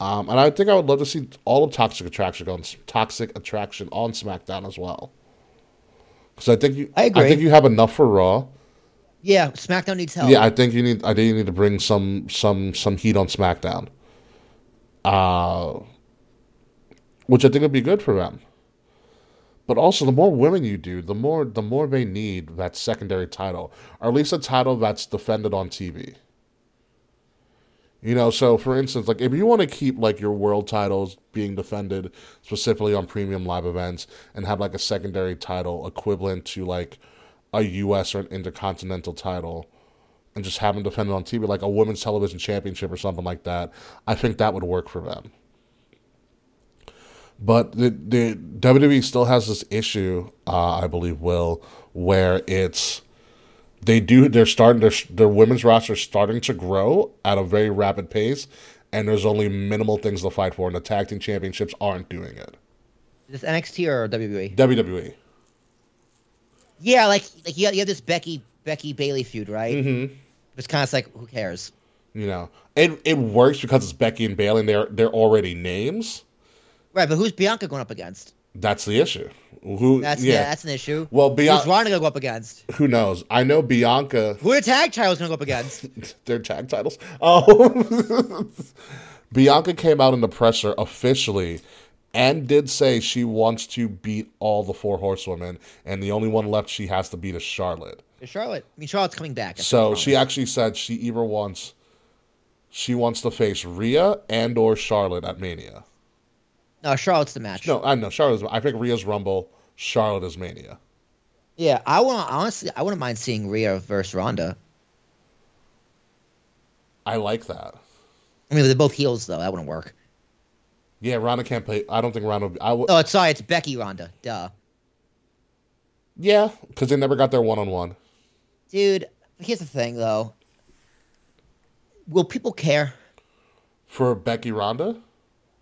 Um, and I think I would love to see all of Toxic Attraction on Toxic Attraction on SmackDown as well. Because I think you, I agree. I think you have enough for Raw. Yeah, SmackDown needs help. Yeah, I think you need. I think you need to bring some some some heat on SmackDown. Uh, which I think would be good for them. But also, the more women you do, the more the more they need that secondary title, or at least a title that's defended on TV. You know, so for instance, like if you want to keep like your world titles being defended specifically on premium live events and have like a secondary title equivalent to like a US or an intercontinental title and just have them defended on TV like a women's television championship or something like that, I think that would work for them. But the the WWE still has this issue, uh, I believe, will where it's they do they're starting their their women's roster starting to grow at a very rapid pace, and there's only minimal things to fight for, and the tag team championships aren't doing it. Is this NXT or WWE? WWE. Yeah, like like you have, you have this Becky Becky Bayley feud, right? Mm-hmm. It's kind of like who cares? You know, it it works because it's Becky and Bayley, and they're they're already names. Right, but who's Bianca going up against? That's the issue. Who? That's yeah, yeah. that's an issue. well, Bianca. Who's Ronda gonna go up against? Who knows? I know Bianca. Who are tag titles gonna go up against? their tag titles. Oh, Bianca came out in the presser officially and did say she wants to beat all the four horsewomen, and the only one left she has to beat is Charlotte. It's Charlotte. I mean, Charlotte's coming back. So she actually said she either wants she wants to face Rhea and or Charlotte at Mania. No, Charlotte's the match. No, I know Charlotte's. I think Rhea's Rumble. Charlotte is Mania. Yeah, I want honestly, I wouldn't mind seeing Rhea versus Ronda. I like that. I mean, they're both heels though. That wouldn't work. Yeah, Ronda can't play. I don't think Ronda. Would, I would. Oh, it's sorry, it's Becky Ronda. Duh, Yeah, because they never got their one on one. dude. Here's the thing though. Will people care? For Becky Ronda?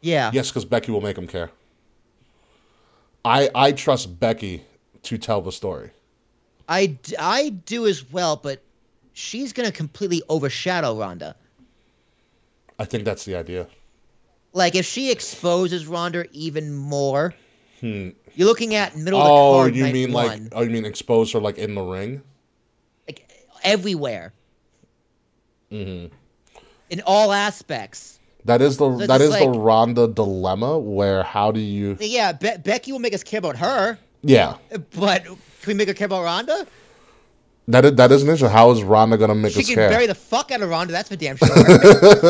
Yeah. Yes, because Becky will make them care. I I trust Becky to tell the story. I, I do as well, but she's gonna completely overshadow Ronda. I think that's the idea. Like if she exposes Ronda even more, Hmm. you're looking at middle of the Oh, you mean one, like? Oh, you mean expose her like in the ring? like everywhere hmm in all aspects. That is the So that is the like- Ronda dilemma. Where how do you? Yeah, Be- Becky will make us care about her, Yeah, but can we make her care about Ronda? that is that is an issue. How is Ronda gonna make She us can care? bury the fuck out of Ronda. That's for damn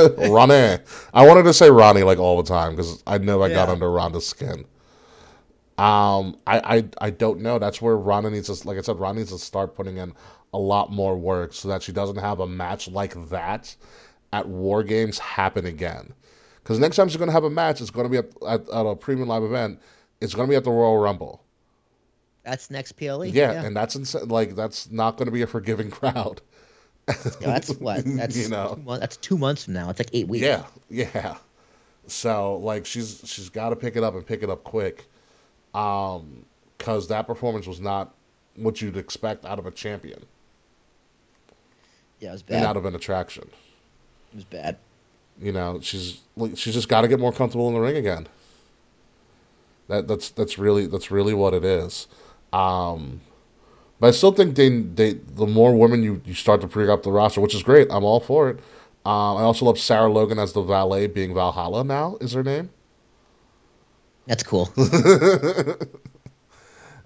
sure. Ronnie. I wanted to say Ronnie like all the time because I know I got under Ronda's skin. Um, I, I I don't know. That's where Ronda needs to, like I said, Ronda needs to start putting in a lot more work so that she doesn't have a match like that at War Games happen again. Because next time she's going to have a match, it's going to be at, at, at a premium live event. It's going to be at the Royal Rumble. That's next PLE. Yeah, and that's like that's not going to be a forgiving crowd. Yeah, that's what. That's You know. two mon- that's two months from now. It's like eight weeks. Yeah, yeah. So like she's she's got to pick it up and pick it up quick, um, because that performance was not what you'd expect out of a champion yeah, it was and bad. out of an attraction. It was bad. You know, she's like she's just got to get more comfortable in the ring again. That that's that's really that's really what it is. Um, but I still think they they the more women you, you start to bring up the roster, which is great. I'm all for it. Um, I also love Sarah Logan as the valet, being Valhalla now is her name. That's cool.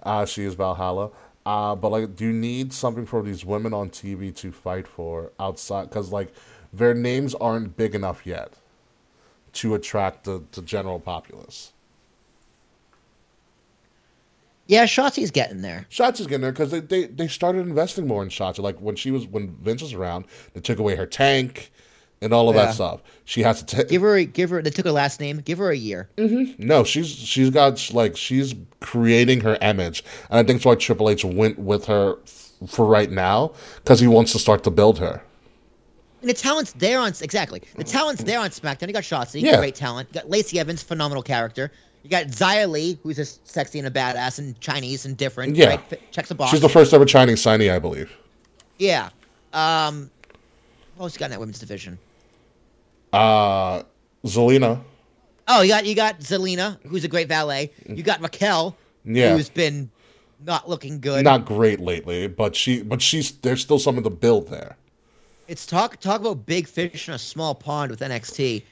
Uh, she is Valhalla. Uh, but like, do you need something for these women on TV to fight for outside? Because like, their names aren't big enough yet to attract the, the general populace. yeah, Shotzi's getting there. Shotzi's getting there because they, they, they started investing more in Shotzi. Like when she was when Vince was around, they took away her tank and all of Yeah. that stuff. She has to take. Give her, a, give her. They took her last name. Give her a year. Mm-hmm. No, she's she's got like she's creating her image, and I think that's why Triple H went with her f- for right now because he wants to start to build her. And the talent's there on exactly. The talent's there on SmackDown. You got Shotzi, Yeah. great talent. You got Lacey Evans, phenomenal character. You got Xia Li, who's just sexy and a badass and Chinese and different. Yeah. right? Checks a box. She's the first ever Chinese signee, I believe. yeah. Um, what else you got in that women's division? Uh, Zelina. Oh, you got you got Zelina, who's a great valet. You got Raquel, Yeah. who's been not looking good. Not great lately, but she but she's there's still something to build there. It's talk talk about big fish in a small pond with NXT.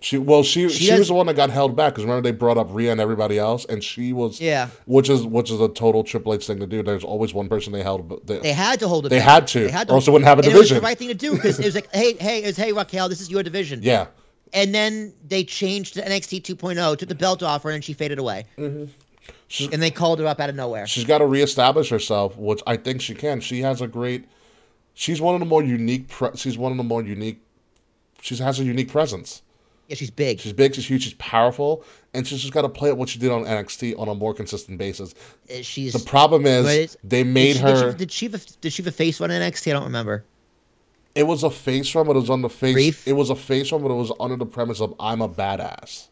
She well she She she, has- was the one that got held back because remember they brought up Rhea and everybody else, and she was Yeah. which is which is a total Triple H thing to do. There's always one person they held. They, They had to hold it. They back. had to, or else they wouldn't have a and It was the right thing to do because it was like, hey, hey, it was, hey, Raquel, this is your division. yeah, And then they changed to NXT 2.0, oh, took the belt off her, and she faded away. Mm-hmm. She's- And they called her up out of nowhere. she's got to reestablish herself, which I think she can. She has a great. She's one of the more unique. Pre, she's one of the more unique. She has a unique presence. Yeah, she's big. She's big. She's huge. She's powerful, and she's just got to play at what she did on NXT on a more consistent basis. Uh, She's. The problem is they made did she, her. Did she, did she, have a, did she have a face run in NXT? I don't remember. It was a face run, but it was on the face. Brief? It was a face run, but it was under the premise of I'm a badass.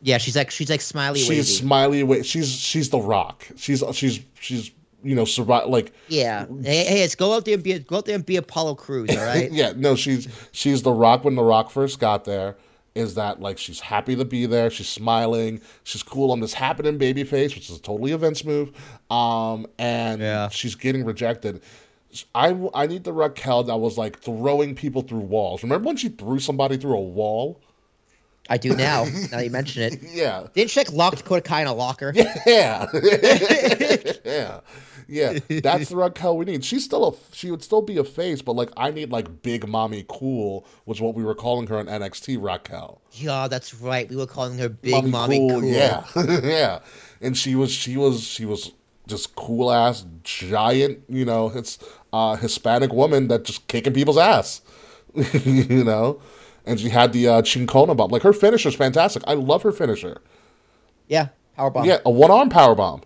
Yeah, she's like she's like smiley She's wavy. smiley. Wa- she's she's the Rock. She's she's she's you know survive like yeah. Hey, hey, let's go out there and be go out there and be Apollo Crews, all right? yeah. No, she's she's the Rock when the Rock first got there. Is that like she's happy to be there? She's smiling. She's cool on this happening baby face, which is a totally events move. Um, and Yeah. she's getting rejected. I, I need the Raquel that was like throwing people through walls. Remember when she threw somebody through a wall? I do now. now you mention it. Yeah. Didn't she like lock Dakota Kai in a locker? Yeah. yeah. Yeah. That's the Raquel we need. She's still a she would still be a face, but like I need like big mommy cool was what we were calling her on NXT Raquel. Yeah, that's right. We were calling her Big Mommy, cool. Yeah. yeah. And she was she was she was just cool ass giant, you know, it's uh Hispanic woman that just kicking people's ass. you know? And she had the uh Chingona bomb. Like her finisher's fantastic. I love her finisher. Yeah, power bomb. Yeah, a one arm power bomb.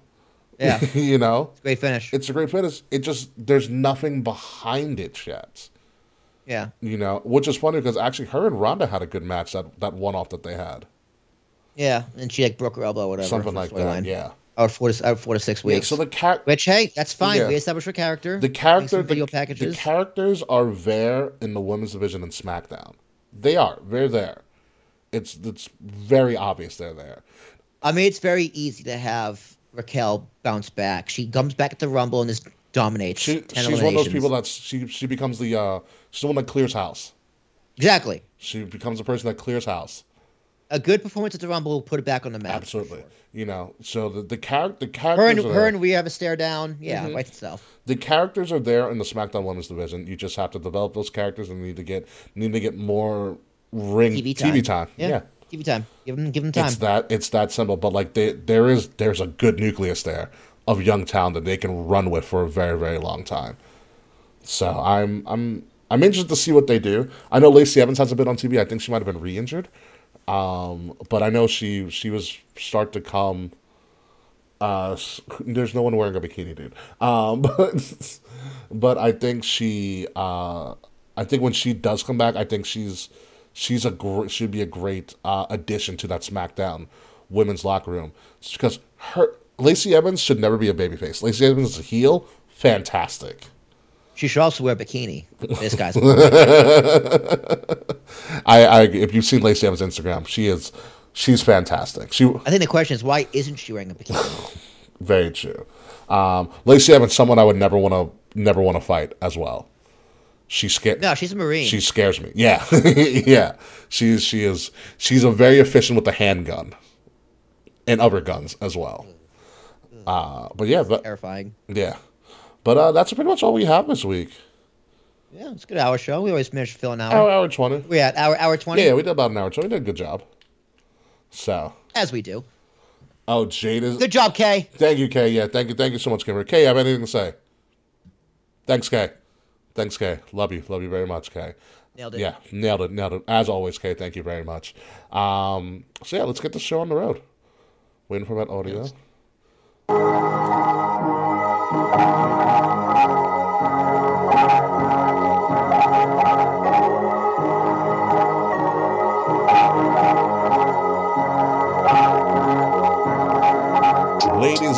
Yeah, you know? great finish. It's a great finish. It just there's nothing behind it yet. yeah, You know, which is funny because actually her and Ronda had a good match that that one off that they had. yeah, and she like broke her elbow, or whatever. Something like that. Yeah. Out four to out four to six Yeah. weeks. So the cat Which hey, that's fine. Yeah. We established her character. the character the, the characters are there in the women's division in SmackDown. They are. They're there. It's it's very obvious they're there. I mean, it's very easy to have Raquel bounce back. She comes back at the Rumble and just dominates. She, 10 she's one of those people that she she becomes the uh she's the one that clears house. Exactly. She becomes the person that clears house. A good performance at the Rumble will put it back on the map. Absolutely. You know, so the the character the Her and her there. and we have a stare down. Yeah, Mm-hmm. right itself. the characters are there in the SmackDown Women's division. You just have to develop those characters and need to get need to get more ring TV TV time. time. Yeah. Yeah. Give you time. Give them, give them time. It's that it's that simple. But like they, there is there's a good nucleus there of young talent that they can run with for a very very long time. So I'm I'm I'm interested to see what they do. I know Lacey Evans hasn't been on TV. I think she might have been re-injured, um, but I know she she was start to come. Uh, there's no one wearing a bikini, dude. Um, but but I think she uh, I think when she does come back, I think she's she's a gr- should be a great uh, addition to that SmackDown women's locker room. Just because her Lacey Evans should never be a babyface. Lacey Evans is a heel, fantastic. She should also wear a bikini. This guy's. I, I if you've seen Lacey Evans' Instagram, she is she's fantastic. She I think the question is why isn't she wearing a bikini? very true. Um, Lacey Evans, someone I would never want to never want to fight as well. She scares. No, she's a marine. She scares me. Yeah, yeah. She's she is she's a very efficient with the handgun, and other guns as well. Uh, but yeah, but terrifying. yeah, but uh, that's pretty much all we have this week. Yeah, it's a good hour show. We always manage to fill an hour. Hour, hour twenty. We at hour hour twenty. Yeah, we did about an hour twenty. We did a good job. So, As we do. oh, Jade is. Good job, Kay. Thank you, Kay. Yeah, thank you, thank you so much, Kimber. Kay, I have anything to say? Thanks, Kay. Thanks, Kay. Love you, love you very much, Kay. Nailed it. Yeah, nailed it, nailed it. As always, Kay, thank you very much. Um, so yeah, let's get the show on the road. Waiting for that audio. Ladies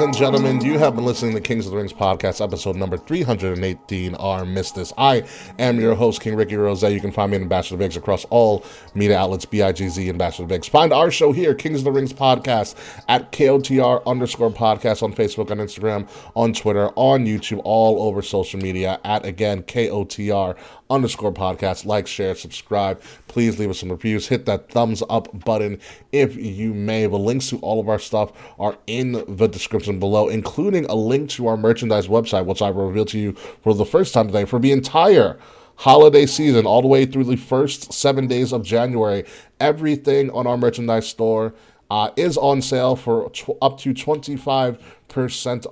and gentlemen, you have been listening to Kings of the Rings podcast, episode number 318, Our Miss This. I am your host, King Ricky Rose. You can find me in Ambassador Bigz across all media outlets, B-I-G-Z, Ambassador Bigz. Find our show here, Kings of the Rings podcast, at KOTR underscore podcast on Facebook, on Instagram, on Twitter, on YouTube, all over social media, at, again, KOTR underscore podcast. Like, share, subscribe. Please leave us some reviews. Hit that thumbs up button if you may. The links to all of our stuff are in the description below, including a link to our merchandise website, which I will reveal to you for the first time today for the entire holiday season, all the way through the first seven days of January. Everything on our merchandise store uh, is on sale for tw- up to 25%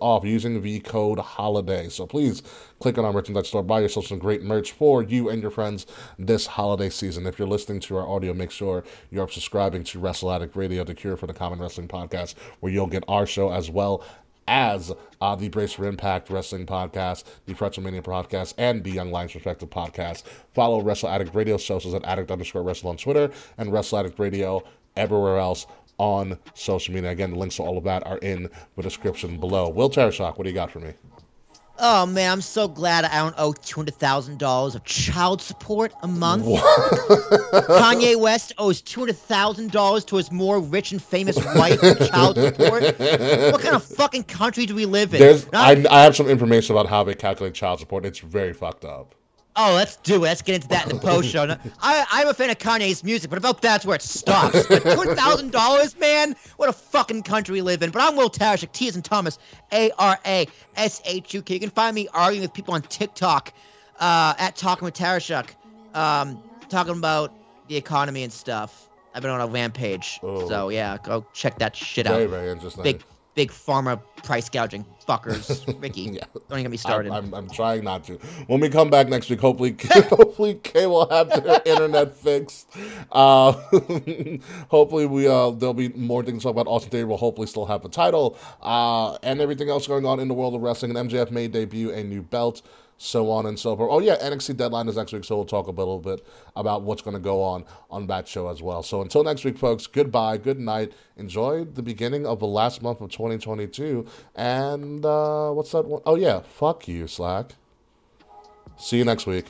off using the code HOLIDAY. So please click on our merchandise store, buy yourself some great merch for you and your friends this holiday season. If you're listening to our audio, make sure you're subscribing to Wrestle Addict Radio, the cure for the common wrestling podcast, where you'll get our show as well as uh, the Brace for Impact Wrestling Podcast, the WrestleMania Podcast, and the Young Lions Perspective Podcast. Follow Wrestle Addict Radio socials at addict underscore wrestle on Twitter and Wrestle Addict Radio everywhere else on social media. Again, the links to all of that are in the description below. Will Tarashuk, what do you got for me? Oh man, I'm so glad I don't owe two hundred thousand dollars of child support a month. Kanye West owes two hundred thousand dollars to his more rich and famous wife in child support. What kind of fucking country do we live in? Not- I, I have some information about how they calculate child support. It's very fucked up. Oh, let's do it. Let's get into that in the post show. I, I'm a fan of Kanye's music, but about that's where it stops. But two hundred thousand dollars, man. What a fucking country we live in. But I'm Will Tarashuk, T in Thomas, A R A S H U K. You can find me arguing with people on TikTok uh, at Talking with Tarashuk, um, talking about the economy and stuff. I've been on a rampage. Oh. So yeah, go check that shit Very, out. very interesting. Big, big pharma price gouging fuckers. Ricky, Yeah. don't even get me started. I'm, I'm, I'm trying not to. When we come back next week, hopefully, hopefully Kay will have their internet fixed. Uh, hopefully, we uh, there'll be more things to talk about. Austin Theory will hopefully still have a title uh, and everything else going on in the world of wrestling. And MJF may debut a new belt. So on and so forth. Oh yeah, NXT deadline is next week, so we'll talk a little bit about what's going to go on on that show as well. So until next week, folks. Goodbye, good night. Enjoy the beginning of the last month of 2022. And uh, what's that one? Oh yeah, fuck you, Slack. See you next week.